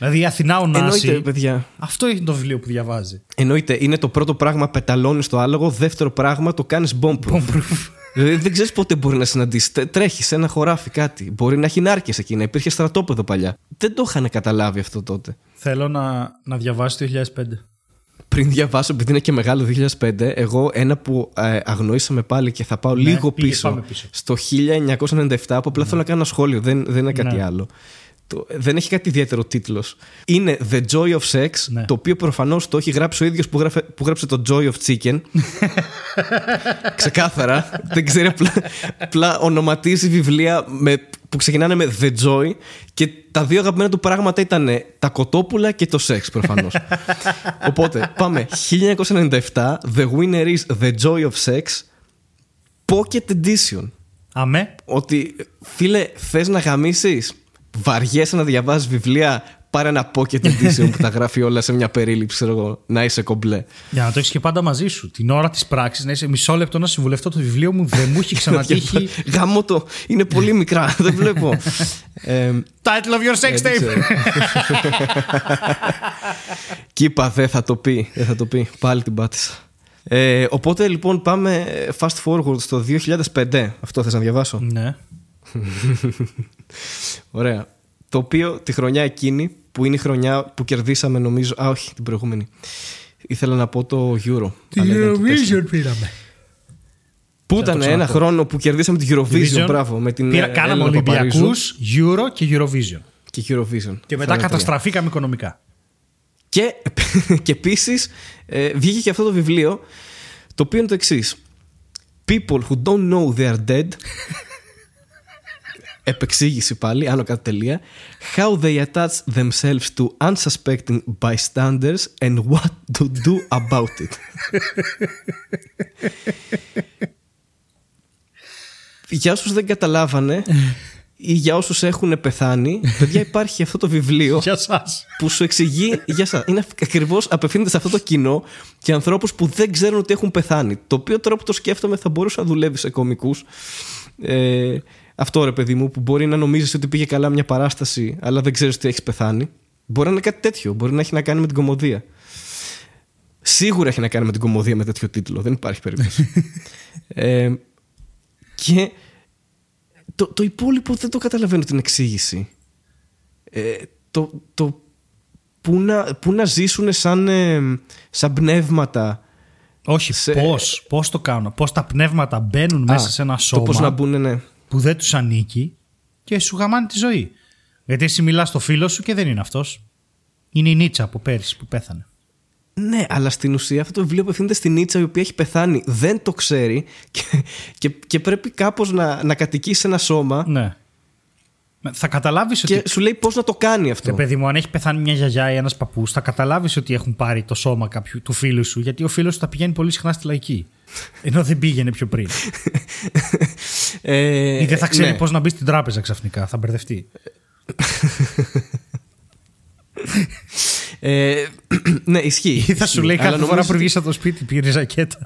B: Δηλαδή η Αθηνά ο
A: Εννοείται,
B: Νάση.
A: παιδιά.
B: Αυτό είναι το βιβλίο που διαβάζει.
A: Εννοείται, είναι το πρώτο πράγμα πεταλώνεις το άλογο. Δεύτερο πράγμα το κάνεις bomb proof.
B: Bomb-proof.
A: Δηλαδή δεν ξέρεις πότε μπορεί να συναντήσεις. Τρέχεις σε ένα χωράφι κάτι. Μπορεί να έχει νάρκες εκεί, να υπήρχε στρατόπεδο παλιά. Δεν το είχαν καταλάβει αυτό τότε.
B: Θέλω να, να διαβάσει το 2005.
A: Πριν διαβάσω, επειδή είναι και μεγάλο 2005, εγώ ένα που ε, αγνοήσαμε πάλι και θα πάω λίγο
B: Ναι, πήγε,
A: πίσω,
B: πάμε πίσω.
A: στο 1997, που απλά θέλω να κάνω ένα σχόλιο, δεν, δεν είναι κάτι
B: Ναι.
A: άλλο. Το, δεν έχει κάτι ιδιαίτερο τίτλος. Είναι The Joy of Sex,
B: Ναι.
A: το οποίο προφανώς το έχει γράψει ο ίδιος που, γράφε- που γράψε το Joy of Chicken. Ξεκάθαρα. δεν ξέρει απλά, απλά ονοματίζει βιβλία με, που ξεκινάνε με The Joy και τα δύο αγαπημένα του πράγματα ήταν τα κοτόπουλα και το σεξ προφανώς. Οπότε πάμε. 1997, The winner is The Joy of Sex, Pocket Edition.
B: Αμέ.
A: Ότι φίλε, θες να γαμίσεις, βαριέσαι να διαβάζεις βιβλία, πάρε ένα pocket edition που τα γράφει όλα σε μια περίληψη, ξέρω εγώ, να είσαι κομπλέ.
B: Για να το έχεις και πάντα μαζί σου. Την ώρα της πράξης να είσαι μισό λεπτό να συμβουλευτώ το βιβλίο μου, δεν μου έχει ξανατύχει.
A: Γάμο το, είναι πολύ μικρά, δεν βλέπω. ε,
B: Title of your sex
A: δεν
B: tape.
A: ξέρω. Κι είπα, δεν θα το πει, δεν θα το πει. Πάλι την πάτησα. Ε, οπότε λοιπόν πάμε fast forward στο 2005. Αυτό θες να διαβάσω;
B: ναι.
A: Ωραία. Το οποίο τη χρονιά εκείνη, που είναι η χρονιά που κερδίσαμε νομίζω. Α, όχι, την προηγούμενη. Ήθελα να πω το Euro.
B: Την
A: αλλά ήταν το τέσσερα.
B: Eurovision πήραμε.
A: Που
B: Θα το
A: ήταν
B: ξαναπώ.
A: ένα χρόνο που κερδίσαμε την Eurovision. Μπράβο. Με την
B: Πήρα,
A: ε,
B: κάναμε
A: Έλληνα Παπαρίζου
B: Ολυμπιακού, Euro και Eurovision.
A: Και Eurovision.
B: Και μετά
A: Αυτά τα τρία.
B: καταστραφήκαμε οικονομικά.
A: Και, και επίσης βγήκε και αυτό το βιβλίο, το οποίο είναι το εξής. People who don't know they are dead. Επεξήγηση πάλι, άνω κάτω τελεία. How they attach themselves to unsuspecting bystanders and what to do about it. για όσους δεν καταλάβανε ή για όσους έχουν πεθάνει, παιδιά υπάρχει αυτό το βιβλίο
B: Για εσά.
A: που σου εξηγεί για σας. Είναι ακριβώς απευθύνεται σε αυτό το κοινό και ανθρώπους που δεν ξέρουν ότι έχουν πεθάνει. Το οποίο τώρα που το σκέφτομαι θα μπορούσε να δουλεύει σε κομικούς. Ε, αυτό ρε παιδί μου, που μπορεί να νομίζεις ότι πήγε καλά μια παράσταση, αλλά δεν ξέρεις ότι έχεις πεθάνει. Μπορεί να είναι κάτι τέτοιο. Μπορεί να έχει να κάνει με την κομμωδία. Σίγουρα έχει να κάνει με την κομμωδία με τέτοιο τίτλο. Δεν υπάρχει περίπτωση. ε, και το, το υπόλοιπο δεν το καταλαβαίνω την εξήγηση. Ε, το, το που να, που να ζήσουν σαν, ε, σαν πνεύματα.
B: Όχι,
A: Σε-
B: πώς, πώς το κάνουν. Πώς τα πνεύματα μπαίνουν μέσα
A: Α,
B: σε ένα
A: Το
B: σώμα
A: πώς να μπουν, ναι.
B: Που δεν τους ανήκει και σου γαμάνει τη ζωή. Γιατί εσύ μιλάς στο φίλο σου και δεν είναι αυτός. Είναι η Νίτσα από πέρυσι που πέθανε.
A: Ναι, αλλά στην ουσία αυτό το βιβλίο απευθύνεται στην Νίτσα η οποία έχει πεθάνει, δεν το ξέρει και, και, και πρέπει κάπως να, να κατοικήσει σε ένα σώμα
B: Ναι. Θα καταλάβεις
A: και
B: ότι
A: σου λέει πώς να το κάνει
B: Ρε
A: αυτό.
B: παιδί μου, αν έχει πεθάνει μια γιαγιά ή ένας παππούς, θα καταλάβεις ότι έχουν πάρει το σώμα κάποιου του φίλου σου, γιατί ο φίλος σου θα πηγαίνει πολύ συχνά στη λαϊκή. Ενώ δεν πήγαινε πιο πριν.
A: Ε,
B: Ή δεν θα ξέρει
A: ναι.
B: πώς να μπει στην τράπεζα ξαφνικά, θα μπερδευτεί.
A: Ε, ναι, ισχύει.
B: Ή θα σου
A: ισχύει.
B: λέει
A: Αλλά
B: κάθε φορά
A: νομίζω
B: που
A: ότι-
B: βγεις από το σπίτι πήρες ζακέτα.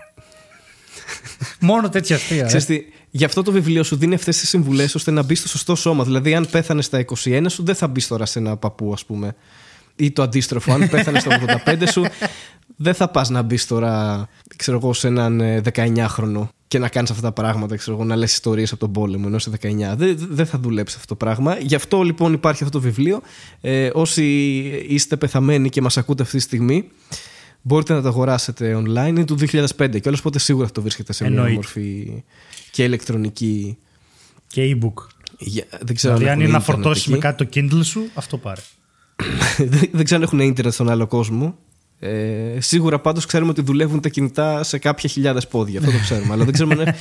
B: Μόνο τέτοια αστεία. ε.
A: Ξέρεις τι, γι' αυτό το βιβλίο σου δίνει αυτές τις συμβουλές ώστε να μπεις στο σωστό σώμα. Δηλαδή, αν πέθανες στα 21 σου, δεν θα μπεις τώρα σε ένα παππού, ας πούμε. Ή το αντίστροφο. Αν πέθανες στα 85 σου, δεν θα πας να μπεις τώρα, ξέρω εγώ, σε έναν ε, 19χρονο και να κάνεις αυτά τα πράγματα, ξέρω εγώ, να λες ιστορίες από τον πόλεμο ενώ είσαι 19. Δεν, δεν θα δουλέψει αυτό το πράγμα. Γι' αυτό λοιπόν υπάρχει αυτό το βιβλίο. Ε, όσοι είστε πεθαμένοι και μας ακούτε αυτή τη στιγμή, μπορείτε να το αγοράσετε online. Είναι του 2005 και όλο οπότε σίγουρα θα το βρίσκεται σε μια
B: Εννοείται.
A: μορφή και ηλεκτρονική.
B: Και e-book.
A: Για- Δεν ξέρω
B: Δηλαδή, αν είναι να
A: έχουν ίντερνετ
B: φορτώσεις με
A: εκεί.
B: κάτι το Kindle σου, αυτό πάρε.
A: δεν, δεν ξέρω αν έχουν ίντερνετ στον άλλο κόσμο. Ε, σίγουρα πάντως ξέρουμε ότι δουλεύουν τα κινητά σε κάποια χιλιάδες πόδια. Αυτό το ξέρουμε. αλλά δεν ξέρουμε, αν,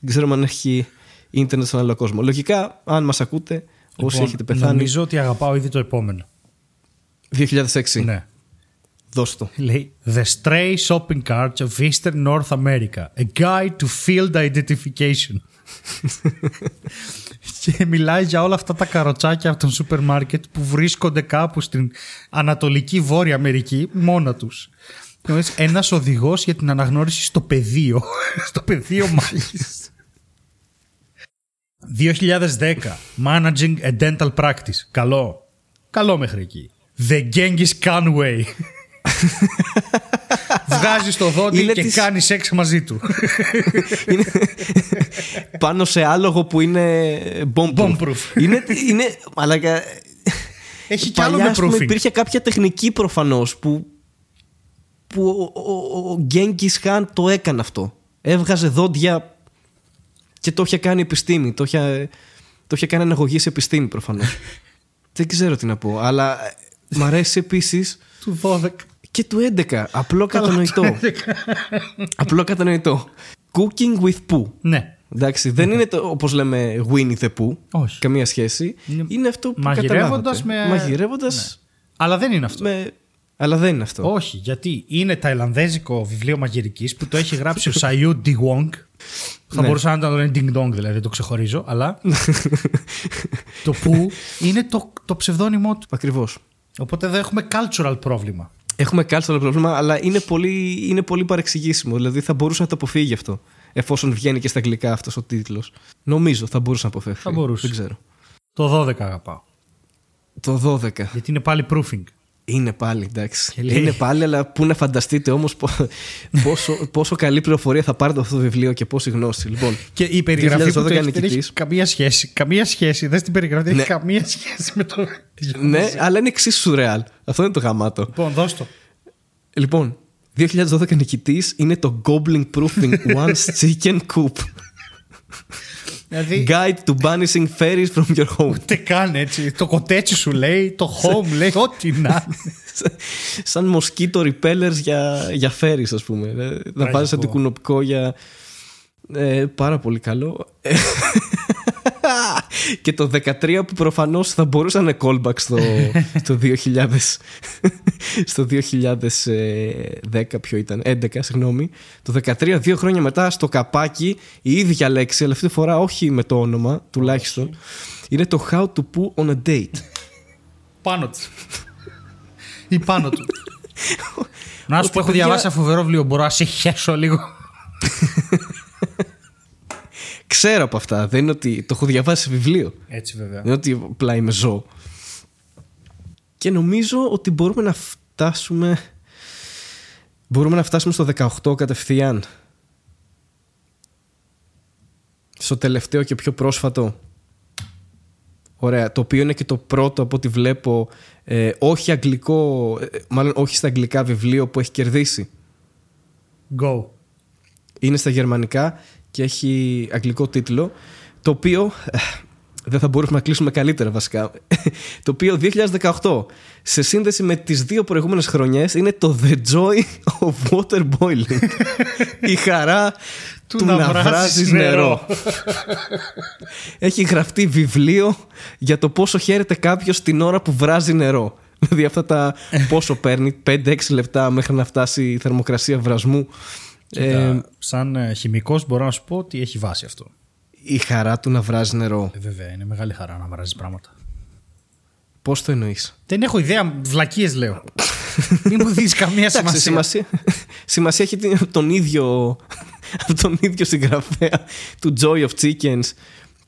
A: δεν ξέρουμε αν έχει ίντερνετ στον άλλο κόσμο. Λογικά, αν μας ακούτε, όσοι
B: Λοιπόν,
A: έχετε πεθάνει.
B: Νομίζω ότι αγαπάω ήδη το επόμενο.
A: 2006.
B: Ναι.
A: Δώσ' το.
B: Λέει The Stray Shopping Carts of Eastern North America. A guide to field identification. και μιλάει για όλα αυτά τα καροτσάκια από τον σούπερ μάρκετ που βρίσκονται κάπου στην Ανατολική Βόρεια Αμερική μόνα τους. Ένας οδηγός για την αναγνώριση στο πεδίο. στο πεδίο μάχης. 2010. Managing a dental practice. Καλό. Καλό μέχρι εκεί. The Genghis Khan way. Βγάζει το δόντι
A: Είναι
B: και
A: της-
B: κάνει σεξ μαζί του.
A: είναι πάνω σε άλογο που είναι bomb-proof.
B: Bomb-proof.
A: είναι, είναι, μαλάκα,
B: Έχει κι άλλο
A: παλιά,
B: με
A: ας πούμε,
B: proofing.
A: υπήρχε κάποια τεχνική προφανώς που, που ο, ο, ο Γκέγκης Χάν το έκανε αυτό. Έβγαζε δόντια και το είχε κάνει επιστήμη. Το είχε, το είχε κάνει αναγωγής σε επιστήμη προφανώς. Δεν ξέρω τι να πω. Αλλά ε, μ' αρέσει επίσης
B: Του 12.
A: Και του 11. Απλό κατανοητό. Απλό κατανοητό. Cooking with poo.
B: Ναι.
A: Εντάξει, δεν είναι το, όπως λέμε Winnie the Pooh.
B: Όχι.
A: Καμία σχέση.
B: Είναι
A: Είναι αυτό που
B: μαγειρεύοντας
A: καταλάβατε.
B: με-
A: Μαγειρεύοντας
B: Αλλά δεν είναι αυτό.
A: με... Αλλά δεν είναι αυτό.
B: Όχι, γιατί είναι ταϊλανδέζικο βιβλίο μαγειρικής που το έχει γράψει ο Σαϊού Ντι Wong. Θα
A: Ναι.
B: μπορούσα να το λένε Ding Dong, δηλαδή το ξεχωρίζω, αλλά. το που είναι το, το ψευδόνυμό του.
A: Ακριβώς.
B: Οπότε εδώ έχουμε cultural πρόβλημα.
A: Έχουμε cultural πρόβλημα, αλλά είναι πολύ, είναι πολύ παρεξηγήσιμο. Δηλαδή θα μπορούσε να το αποφύγει αυτό. Εφόσον βγαίνει και στα αγγλικά αυτός ο τίτλος. Νομίζω θα μπορούσε να αποφεύγει.
B: Θα μπορούσε.
A: Δεν ξέρω.
B: Το 12 αγαπάω.
A: Το 12.
B: Γιατί είναι πάλι proofing.
A: Είναι πάλι, εντάξει.
B: Και λέει-
A: Είναι πάλι, αλλά πού να φανταστείτε όμως πόσο, πόσο καλή πληροφορία θα πάρετε από αυτό το βιβλίο και πόση γνώση. Λοιπόν,
B: Και η περιγραφή που
A: 2012
B: το έχει, δεν έχεις
A: νικητής.
B: καμία σχέση. Καμία σχέση. Δεν στην περιγραφή, δεν
A: Ναι.
B: έχει καμία σχέση με το.
A: ναι, αλλά είναι εξίσου σουρεάλ. Αυτό είναι το γαμάτο.
B: Λοιπόν, δώσ' το.
A: Λοιπόν, 2012 νικητής είναι το Goblin Proofing One's Chicken Coop.
B: Δηλαδή,
A: Guide to banishing fairies from your home.
B: ούτε καν έτσι. Το κοτέτσι σου λέει, το home λέει, ό,τι να είναι.
A: Σαν mosquito repellers για, για fairies, ας πούμε. Ε, Να βάζεις
B: πω.
A: αντικουνοπικό για... Ε, πάρα πολύ καλό. και το 13 που προφανώς θα μπορούσε να είναι callback στο, στο 2000 στο 2010 ποιο ήταν 11 συγγνώμη το 13 δύο χρόνια μετά στο καπάκι η ίδια λέξη αλλά αυτή τη φορά όχι με το όνομα τουλάχιστον είναι το how to poo on a date
B: Πάνω τους. Ή πάνω τους. Να σου
A: Ότι,
B: πω, έχω
A: παιδιά-
B: διαβάσει ένα φοβερό βιβλίο. Μπορώ να σε χέσω λίγο.
A: Ξέρω από αυτά δεν είναι ότι το έχω διαβάσει σε βιβλίο
B: Έτσι βέβαια.
A: Δεν είναι ότι απλά είμαι ζώο. Και νομίζω ότι μπορούμε να φτάσουμε. Μπορούμε να φτάσουμε στο 18 κατευθείαν. Στο τελευταίο και πιο πρόσφατο. Ωραία. Το οποίο είναι και το πρώτο από ό,τι βλέπω. ε, όχι αγγλικό. ε, μάλλον όχι στα αγγλικά βιβλίο που έχει κερδίσει.
B: Go.
A: Είναι στα γερμανικά και έχει αγγλικό τίτλο. Το οποίο. ε, Δεν θα μπορούσαμε να κλείσουμε καλύτερα βασικά. Το οποίο 2018 σε σύνδεση με τις δύο προηγούμενες χρονιές είναι το The Joy of Water Boiling. Η χαρά του, να, βράζεις νερό. Έχει γραφτεί βιβλίο για το πόσο χαίρεται κάποιος την ώρα που βράζει νερό. Δηλαδή αυτά τα πόσο παίρνει 5-6 λεπτά μέχρι να φτάσει η θερμοκρασία βρασμού. Ε,
B: Κοίτα, σαν ε, χημικός μπορώ να σου πω ότι έχει βάση αυτό.
A: η χαρά του να βράζεις νερό.
B: Ε, βέβαια, είναι μεγάλη χαρά να βράζεις πράγματα.
A: Πώς το εννοείς;
B: Δεν έχω ιδέα, βλακίες λέω. Μην μου δίνει καμία
A: Εντάξει,
B: σημασία.
A: σημασία, σημασία έχει την- από τον ίδιο από τον ίδιο συγγραφέα του Joy of Chickens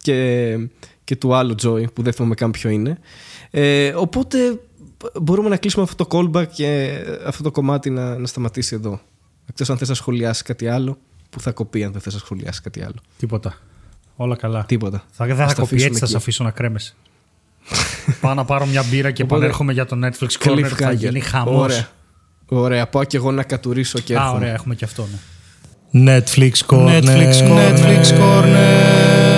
A: και, και του άλλου Joy που δεν θυμάμαι καν ποιο είναι. Ε, οπότε μπορούμε να κλείσουμε αυτό το callback και αυτό το κομμάτι να, να σταματήσει εδώ. Εκτός αν θες να σχολιάσεις κάτι άλλο που θα κοπεί αν δεν θες να σχολιάσεις κάτι άλλο.
B: Τίποτα. Όλα καλά.
A: Τίποτα.
B: Θα, δεν
A: Ας
B: θα
A: τα
B: κοπεί
A: αφήσουμε
B: έτσι, θα
A: εκεί.
B: σε αφήσω να κρέμεσαι. Πάω να πάρω μια μπύρα και
A: Οπότε-
B: επανέρχομαι για το Netflix Corner. Θα
A: Cliffhanger.
B: γίνει χαμός.
A: Ωραία. Ωραία. Πάω και εγώ να κατουρίσω και
B: Α,
A: έρχομαι.
B: ωραία, έχουμε και αυτό, ναι.
C: Netflix Corner.
B: Netflix Corner.
C: Netflix Corner.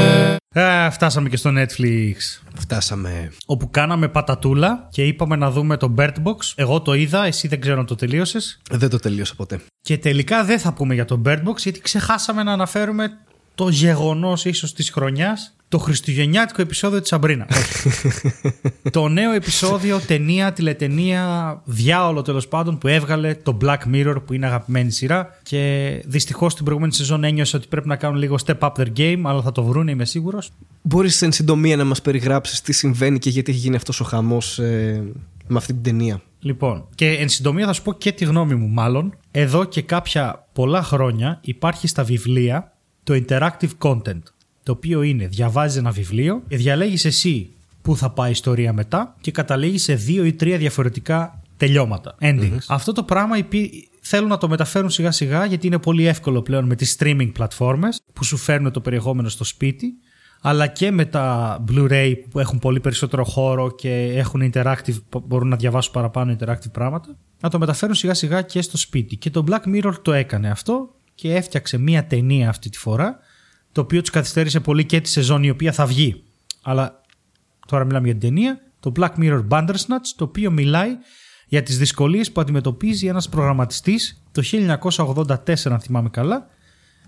B: Ε, φτάσαμε και στο Netflix.
A: Φτάσαμε.
B: Όπου κάναμε πατατούλα και είπαμε να δούμε το Bird Box. Εγώ το είδα, εσύ δεν ξέρω αν το τελείωσες.
A: Δεν το τελείωσα ποτέ.
B: Και τελικά δεν θα πούμε για το Bird Box γιατί ξεχάσαμε να αναφέρουμε το γεγονός ίσως της χρονιάς. Το χριστουγεννιάτικο επεισόδιο της Σαμπρίνα. το νέο επεισόδιο, ταινία, τηλετενία, διάολο τέλος πάντων που έβγαλε το Black Mirror που είναι αγαπημένη σειρά. Και δυστυχώς την προηγούμενη σεζόν ένιωσε ότι πρέπει να κάνουν λίγο step up their game, αλλά θα το βρούνε, είμαι σίγουρος.
A: Μπορείς εν συντομία να μας περιγράψεις τι συμβαίνει και γιατί έχει γίνει αυτός ο χαμός ε, με αυτή την ταινία.
B: Λοιπόν, και εν συντομία θα σου πω και τη γνώμη μου, μάλλον. Εδώ και κάποια πολλά χρόνια υπάρχει στα βιβλία το interactive content. Το οποίο είναι, διαβάζεις ένα βιβλίο και διαλέγεις εσύ πού θα πάει η ιστορία μετά και καταλήγεις σε δύο ή τρία διαφορετικά τελειώματα. Endings. Αυτό το πράγμα υπή... θέλουν να το μεταφέρουν σιγά σιγά γιατί είναι πολύ εύκολο πλέον με τις streaming πλατφόρμες που σου φέρνουν το περιεχόμενο στο σπίτι αλλά και με τα Blu-ray που έχουν πολύ περισσότερο χώρο και έχουν interactive, μπορούν να διαβάσουν παραπάνω interactive πράγματα, να το μεταφέρουν σιγά σιγά και στο σπίτι. Και το Black Mirror το έκανε αυτό και έφτιαξε μία ταινία αυτή τη φορά, το οποίο τους καθυστέρησε πολύ και τη σεζόν η οποία θα βγει. Αλλά τώρα μιλάμε για την ταινία, το Black Mirror Bandersnatch, το οποίο μιλάει για τις δυσκολίες που αντιμετωπίζει ένας προγραμματιστής το 1984, αν θυμάμαι καλά,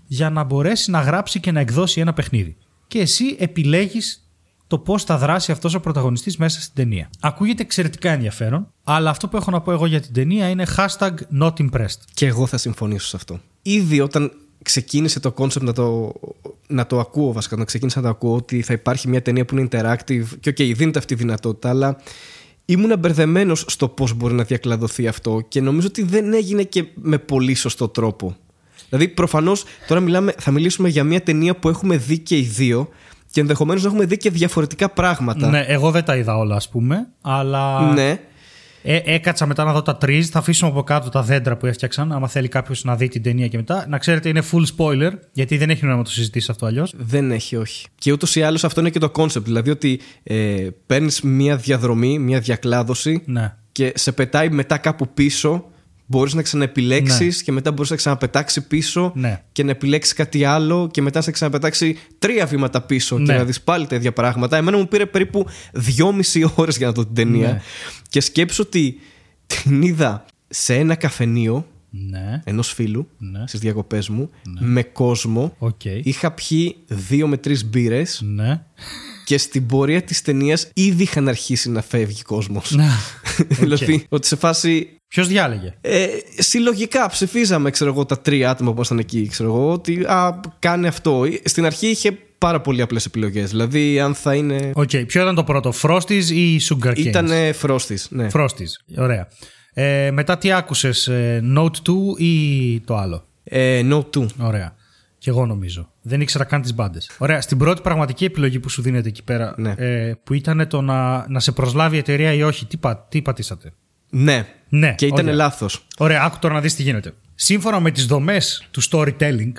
B: για να μπορέσει να γράψει και να εκδώσει ένα παιχνίδι. Και εσύ επιλέγεις το πώς θα δράσει αυτός ο πρωταγωνιστής μέσα στην ταινία. Ακούγεται εξαιρετικά ενδιαφέρον, αλλά αυτό που έχω να πω εγώ για την ταινία είναι hashtag not impressed.
A: Και εγώ θα συμφωνήσω σε αυτό. Ήδη όταν ξεκίνησε το concept να το, να το ακούω βασικά, να ξεκίνησα να το ακούω ότι θα υπάρχει μια ταινία που είναι interactive και οκ, δίνεται αυτή η δυνατότητα, αλλά ήμουν μπερδεμένος στο πώς μπορεί να διακλαδωθεί αυτό και νομίζω ότι δεν έγινε και με πολύ σωστό τρόπο. Δηλαδή, προφανώς τώρα μιλάμε, θα μιλήσουμε για μια ταινία που έχουμε δει και οι δύο και ενδεχομένως να έχουμε δει και διαφορετικά πράγματα.
B: Ναι, εγώ δεν τα είδα όλα, ας πούμε. Αλλά.
A: Ναι.
B: Ε, έκατσα μετά να δω τα τρεις. Θα αφήσουμε από κάτω τα δέντρα που έφτιαξαν. Άμα θέλει κάποιος να δει την ταινία και μετά. Να ξέρετε, είναι full spoiler, γιατί δεν έχει νόημα να το συζητήσει αυτό αλλιώς.
A: Δεν έχει, όχι. Και ούτως ή άλλως αυτό είναι και το concept. Δηλαδή ότι ε, παίρνεις μια διαδρομή, μια διακλάδωση
B: Ναι.
A: και σε πετάει μετά κάπου πίσω. Μπορείς να ξαναεπιλέξεις και μετά μπορείς να ξαναπετάξει πίσω
B: Ναι.
A: και να επιλέξεις κάτι άλλο και μετά να σε ξαναπετάξει τρία βήματα πίσω και
B: Ναι.
A: να δεις πάλι τα ίδια πράγματα. Εμένα μου πήρε περίπου δυόμιση ώρες για να δω την ταινία.
B: Ναι.
A: Και σκέψου ότι την είδα σε ένα καφενείο
B: Ναι.
A: ενός φίλου
B: Ναι.
A: στις διακοπές μου με κόσμο.
B: Οκ.
A: Είχα πιει δύο με τρεις μπύρες
B: Ναι.
A: και στην πορεία της ταινίας ήδη είχαν αρχίσει να φεύγει κόσμος.
B: Ναι.
A: δηλαδή, ότι σε φάση.
B: Ποιος διάλεγε;
A: Ε, συλλογικά ψηφίζαμε, ξέρω εγώ, τα τρία άτομα που ήμασταν εκεί, ξέρω εγώ, ότι α, κάνει αυτό. Στην αρχή είχε πάρα πολύ απλές επιλογές. Δηλαδή, αν θα είναι.
B: Οκ. Ποιο ήταν το πρώτο, Frosties ή Sugar Canes;
A: Ήταν Frosties, ναι.
B: Frosties. Ωραία. Ε, μετά τι άκουσες, Now 2 ή το άλλο;
A: Ε, Now 2.
B: Ωραία. Και εγώ νομίζω. Δεν ήξερα καν τις μπάντες. Ωραία. Στην πρώτη πραγματική επιλογή που σου δίνεται εκεί πέρα,
A: Ναι.
B: ε, που ήταν το να, να σε προσλάβει η εταιρεία ή όχι, τι, πα, τι πατήσατε;
A: Ναι.
B: Ναι,
A: Και ήταν
B: ωραία.
A: λάθος.
B: Ωραία, άκου τώρα να δεις τι γίνεται. Σύμφωνα με τις δομές του storytelling,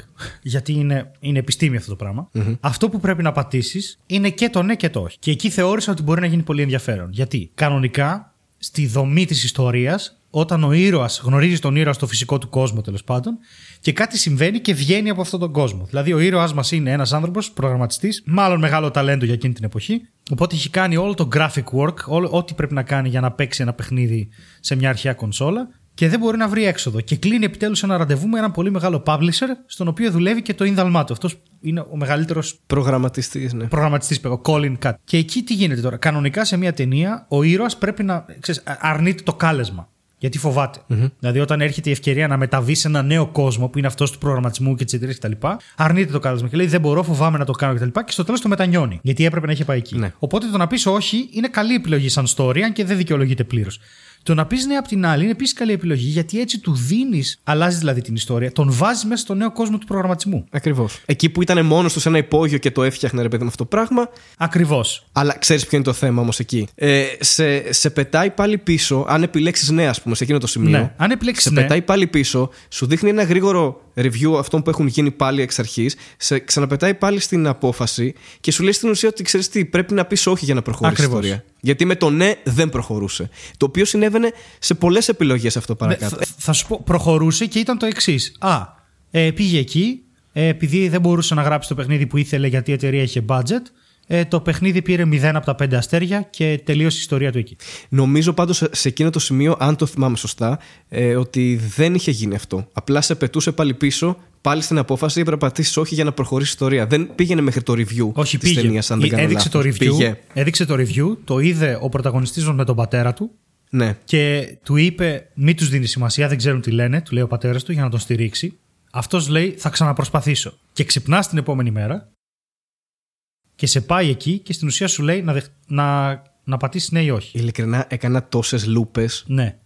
B: γιατί είναι, είναι επιστήμη αυτό το πραγμα αυτό που πρέπει να πατήσεις είναι και το ναι και το όχι. Και εκεί θεώρησα ότι μπορεί να γίνει πολύ ενδιαφέρον. Γιατί κανονικά, στη δομή της ιστορίας, όταν ο ήρωας γνωρίζει τον ήρωα στο φυσικό του κόσμο τέλος πάντων, και κάτι συμβαίνει και βγαίνει από αυτόν τον κόσμο. Δηλαδή, ο ήρωάς μας είναι ένας άνθρωπος, προγραμματιστής, μάλλον μεγάλο ταλέντο για εκείνη την εποχή. Οπότε έχει κάνει όλο το graphic work, όλο, ό,τι πρέπει να κάνει για να παίξει ένα παιχνίδι σε μια αρχαία κονσόλα και δεν μπορεί να βρει έξοδο. Και κλείνει επιτέλους ένα ραντεβού με έναν πολύ μεγάλο publisher, στον οποίο δουλεύει και το ίνδαλμά του. Αυτός είναι ο μεγαλύτερος
A: Προγραμματιστής, ναι.
B: προγραμματιστής, ο Colin Cut. Και εκεί τι γίνεται τώρα. Κανονικά σε μια ταινία, ο ήρωας πρέπει να ξέρεις, αρνείται το κάλεσμα. Γιατί φοβάται. Δηλαδή, όταν έρχεται η ευκαιρία να μεταβεί σε ένα νέο κόσμο που είναι αυτός του προγραμματισμού και τη εταιρεία κτλ., αρνείται το κάλεσμα και λέει: Δεν μπορώ, φοβάμαι να το κάνω κτλ. Και, και στο τέλος το μετανιώνει. Γιατί έπρεπε να είχε πάει εκεί.
A: Ναι.
B: Οπότε το να πεις όχι είναι καλή επιλογή σαν story, αν και δεν δικαιολογείται πλήρως. Το να πεις ναι απ' την άλλη είναι επίσης καλή επιλογή, γιατί έτσι του δίνεις, αλλάζεις δηλαδή την ιστορία, τον βάζεις μέσα στο νέο κόσμο του προγραμματισμού.
A: Ακριβώς. Εκεί που ήταν μόνος τους σε ένα υπόγειο και το έφτιαχνε, ρε παιδί με αυτό το πράγμα.
B: Ακριβώς.
A: Αλλά ξέρεις ποιο είναι το θέμα όμως εκεί. Ε, σε, σε πετάει πάλι πίσω, αν επιλέξεις ναι, ας πούμε, σε εκείνο το σημείο.
B: Ναι. Αν επιλέξεις
A: σε
B: ναι,
A: πετάει πάλι πίσω, σου δείχνει ένα γρήγορο review αυτών που έχουν γίνει πάλι εξ αρχής, σε ξαναπετάει πάλι στην απόφαση και σου λέει στην ουσία ότι ξέρεις τι, πρέπει να πεις όχι για να προχωρήσει η
B: Ακριβώς.
A: ιστορία. Γιατί με το ναι δεν προχωρούσε. Το οποίο συνέβαινε σε πολλές επιλογές αυτό
B: Ναι,
A: παρακάτω.
B: θα, θα σου πω, προχωρούσε και ήταν το εξής. Α, ε, πήγε εκεί, ε, επειδή δεν μπορούσε να γράψει το παιχνίδι που ήθελε γιατί η εταιρεία είχε budget. Ε, το παιχνίδι πήρε 0 από τα 5 αστέρια και τελείωσε η ιστορία του εκεί.
A: Νομίζω πάντως σε- σε εκείνο το σημείο, αν το θυμάμαι σωστά, ε, ότι δεν είχε γίνει αυτό. Απλά σε πετούσε πάλι πίσω, πάλι στην απόφαση, έπρεπε να πατήσει όχι για να προχωρήσει η ιστορία. Δεν πήγαινε μέχρι το review
B: Όχι,
A: της
B: πήγε.
A: ταινίας, αν δεν
B: Ε,
A: κάνω
B: έδειξε, το
A: λάθος.
B: review,
A: Πήγε.
B: έδειξε το review, το είδε ο πρωταγωνιστής μας με τον πατέρα του
A: Ναι.
B: και του είπε: Μην τους δίνεις σημασία, δεν ξέρουν τι λένε, του λέει ο πατέρας του για να τον στηρίξει. Αυτός λέει: Θα ξαναπροσπαθήσω. Και ξυπνά την επόμενη μέρα και σε πάει εκεί και στην ουσία σου λέει να, δεχ... να... να πατήσει ναι ή όχι.
A: Ειλικρινά έκανα τόσες λούπες
B: Ναι.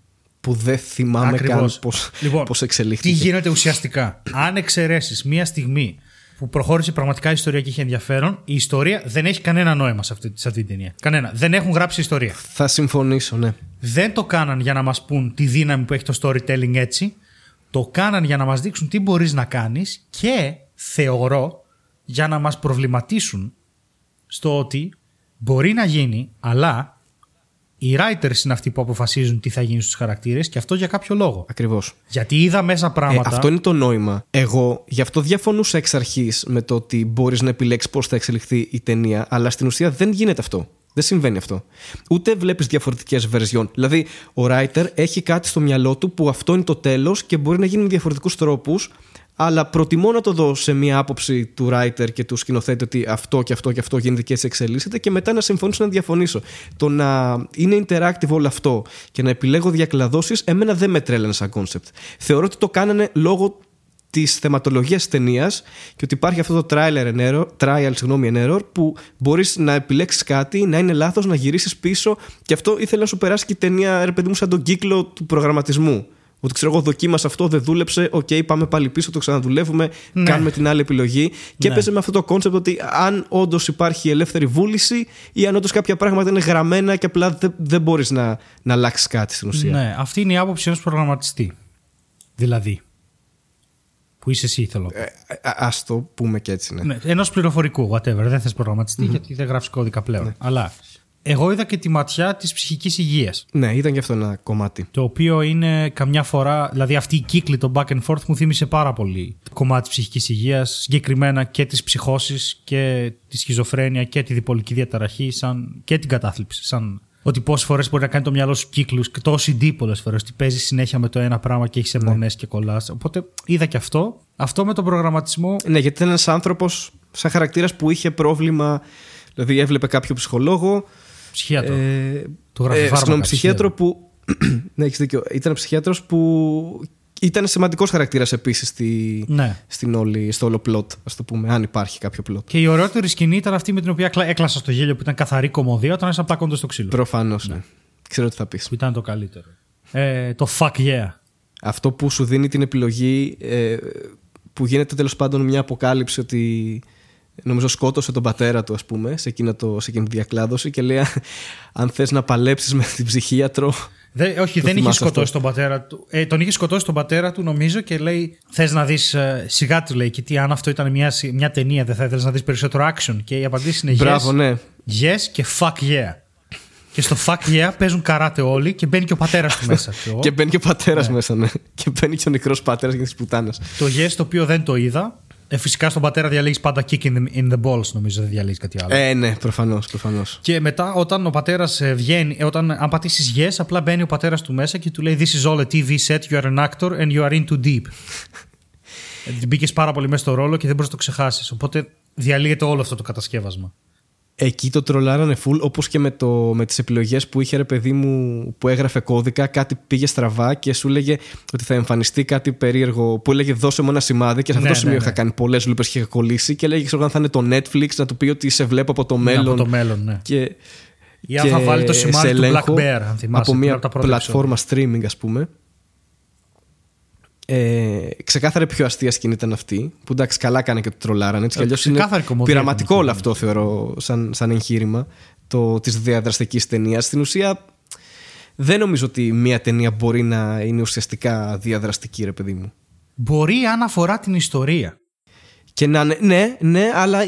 A: που δεν θυμάμαι
B: Ακριβώς.
A: καν πώς,
B: Λοιπόν,
A: πώς
B: Τι
A: εξελίχθηκε.
B: γίνεται ουσιαστικά; Αν εξαιρέσεις μία στιγμή που προχώρησε πραγματικά η ιστορία και είχε ενδιαφέρον, η ιστορία δεν έχει κανένα νόημα σε αυτή, σε αυτή την ταινία. Κανένα. Δεν έχουν γράψει ιστορία.
A: Θα συμφωνήσω, ναι.
B: Δεν το κάναν για να μας πούν τη δύναμη που έχει το storytelling έτσι. Το κάναν για να μας δείξουν τι μπορείς να κάνεις και θεωρώ για να μας προβληματίσουν στο ότι μπορεί να γίνει, αλλά οι writers είναι αυτοί που αποφασίζουν τι θα γίνει στους χαρακτήρες και αυτό για κάποιο λόγο.
A: Ακριβώς.
B: Γιατί είδα μέσα
A: Ε,
B: πράγματα.
A: αυτό είναι το νόημα. Εγώ γι' αυτό διαφωνούσα εξ αρχής με το ότι μπορείς να επιλέξεις πώς θα εξελιχθεί η ταινία, αλλά στην ουσία δεν γίνεται αυτό. Δεν συμβαίνει αυτό. Ούτε βλέπεις διαφορετικές version. Δηλαδή, ο writer έχει κάτι στο μυαλό του που αυτό είναι το τέλος και μπορεί να γίνει με διαφορετικούς τρόπους, αλλά προτιμώ να το δω σε μια άποψη του writer και του σκηνοθέτη ότι αυτό και αυτό και αυτό γίνεται και έτσι εξελίσσεται και μετά να συμφωνήσω να διαφωνήσω. Το να είναι interactive όλο αυτό και να επιλέγω διακλαδώσεις, εμένα δεν με τρέλανε σαν concept. Θεωρώ ότι το κάνανε λόγω της θεματολογίας ταινίας και ότι υπάρχει αυτό το trial and error, trial, συγγνώμη, and error που μπορείς να επιλέξεις κάτι, να είναι λάθος, να γυρίσεις πίσω. Και αυτό ήθελε να σου περάσει και η ταινία, ρε παιδί μου, σαν τον κύκλο του προγραμματισμού. Ότι ξέρω εγώ, δοκίμασα αυτό, δεν δούλεψε. Οκ, okay, πάμε πάλι πίσω, το ξαναδουλεύουμε. Ναι. Κάνουμε την άλλη επιλογή. Και ναι. έπαιζε με αυτό το concept ότι αν όντως υπάρχει ελεύθερη βούληση ή αν όντως κάποια πράγματα είναι γραμμένα και απλά δεν, δεν μπορείς να, να αλλάξεις κάτι στην ουσία.
B: Ναι, αυτή είναι η άποψη ενός προγραμματιστή. Δηλαδή. Που είσαι εσύ, θέλω.
A: Ε, Α το πούμε και έτσι, ναι. ναι
B: Ενός πληροφορικού, whatever. Δεν θες προγραμματιστή mm-hmm. γιατί δεν γράφεις κώδικα πλέον. Ναι. Αλλά εγώ είδα και τη ματιά της ψυχικής υγείας.
A: Ναι, ήταν και αυτό ένα κομμάτι.
B: Το οποίο είναι καμιά φορά. Δηλαδή, αυτή η κύκλη, το back and forth, μου θύμισε πάρα πολύ το κομμάτι της ψυχικής υγείας, συγκεκριμένα και της ψυχώσης και τη σχιζοφρένεια και τη διπολική διαταραχή, σαν, και την κατάθλιψη. Σαν ότι πόσες φορές μπορεί να κάνει το μυαλό σου κύκλους και το OCD πολλές φορές. Ότι παίζει συνέχεια με το ένα πράγμα και έχεις αιμονέ ναι. και κολλάς. Οπότε είδα και αυτό. Αυτό με τον προγραμματισμό.
A: Ναι, γιατί ήταν ένας άνθρωπος σαν χαρακτήρας που είχε πρόβλημα. Δηλαδή έβλεπε κάποιο ψυχολόγο,
B: Ψυχίατρο. Ε,
A: του γράφει ε, Συγγνώμη, ψυχίατρο που. ναι, έχεις δίκιο. Ήταν ψυχίατρος που ήταν σημαντικός χαρακτήρας επίσης στη,
B: ναι.
A: στην όλη, στο όλο πλότ, ας το πούμε, αν υπάρχει κάποιο πλότ.
B: Και η ωραιότερη σκηνή ήταν αυτή με την οποία έκλασα στο γέλιο που ήταν καθαρή κομμωδία όταν ήσαν πλάκοντα στο ξύλο.
A: Προφανώς, ναι. ναι. Ξέρω τι θα πεις.
B: Που ήταν το καλύτερο. Ε, το fuck yeah.
A: Αυτό που σου δίνει την επιλογή, ε, που γίνεται τέλος πάντων μια αποκάλυψη ότι νομίζω σκότωσε τον πατέρα του ας πούμε σε, εκείνο το, σε εκείνη τη διακλάδωση και λέει αν θες να παλέψεις με την ψυχίατρο
B: Δε, όχι, δεν είχε σκοτώσει τον πατέρα του. Ε, τον είχε σκοτώσει τον πατέρα του, νομίζω, και λέει: Θες να δεις. Ε, σιγά του λέει: Και τι, αν αυτό ήταν μια, μια ταινία, δεν θα ήθελες να δεις περισσότερο action. Και η απαντήση είναι:
A: Μπράβο, yes,
B: ναι. Yes και fuck yeah. Και στο fuck yeah παίζουν καράτε όλοι και μπαίνει και ο πατέρας του μέσα.
A: και μπαίνει και ο πατέρας ναι. μέσα, ναι. Και μπαίνει και ο νεκρός πατέρας για τις πουτάνες.
B: Το yes το οποίο δεν το είδα ε, φυσικά στον πατέρα διαλέγεις πάντα kick in the, in the balls, νομίζω, δεν διαλέγεις κάτι άλλο.
A: Ε, ναι, προφανώς. Προφανώς.
B: Και μετά, όταν ο πατέρας ε, βγαίνει, ε, όταν, αν πατήσεις yes, απλά μπαίνει ο πατέρας του μέσα και του λέει This is all a TV set, you are an actor and you are in too deep. Ε, Μπήκες πάρα πολύ μέσα στο ρόλο και δεν μπορείς να το ξεχάσεις. Οπότε διαλύεται όλο αυτό το κατασκεύασμα.
A: Εκεί το τρολάρανε full, όπως και με, το, με τις επιλογές που είχε ρε παιδί μου που έγραφε κώδικα, κάτι πήγε στραβά και σου έλεγε ότι θα εμφανιστεί κάτι περίεργο που έλεγε δώσε μου ένα σημάδι και σε αυτό ναι, το σημείο ναι, είχα ναι. κάνει πολλές λούπες και είχα κολλήσει και έλεγε ξέρω αν θα είναι το Netflix να του πει ότι σε βλέπω από το μέλλον. Ναι,
B: από το μέλλον, ναι.
A: Και,
B: Ή αν θα βάλει το σημάδι του Black Bear, αν θυμάσαι.
A: Από μια πλατφόρμα streaming ας πούμε ε, ξεκάθαρα πιο αστεία σκηνή ήταν αυτή. Που εντάξει, καλά έκανε και το τρολάραν. Έτσι κι αλλιώς είναι πειραματικό όλο αυτό, θεωρώ, σαν, σαν εγχείρημα της διαδραστικής ταινίας. Στην ουσία, δεν νομίζω ότι μια ταινία μπορεί να είναι ουσιαστικά διαδραστική, ρε παιδί μου.
B: Μπορεί αν αφορά την ιστορία.
A: Και να είναι, ναι, ναι, αλλά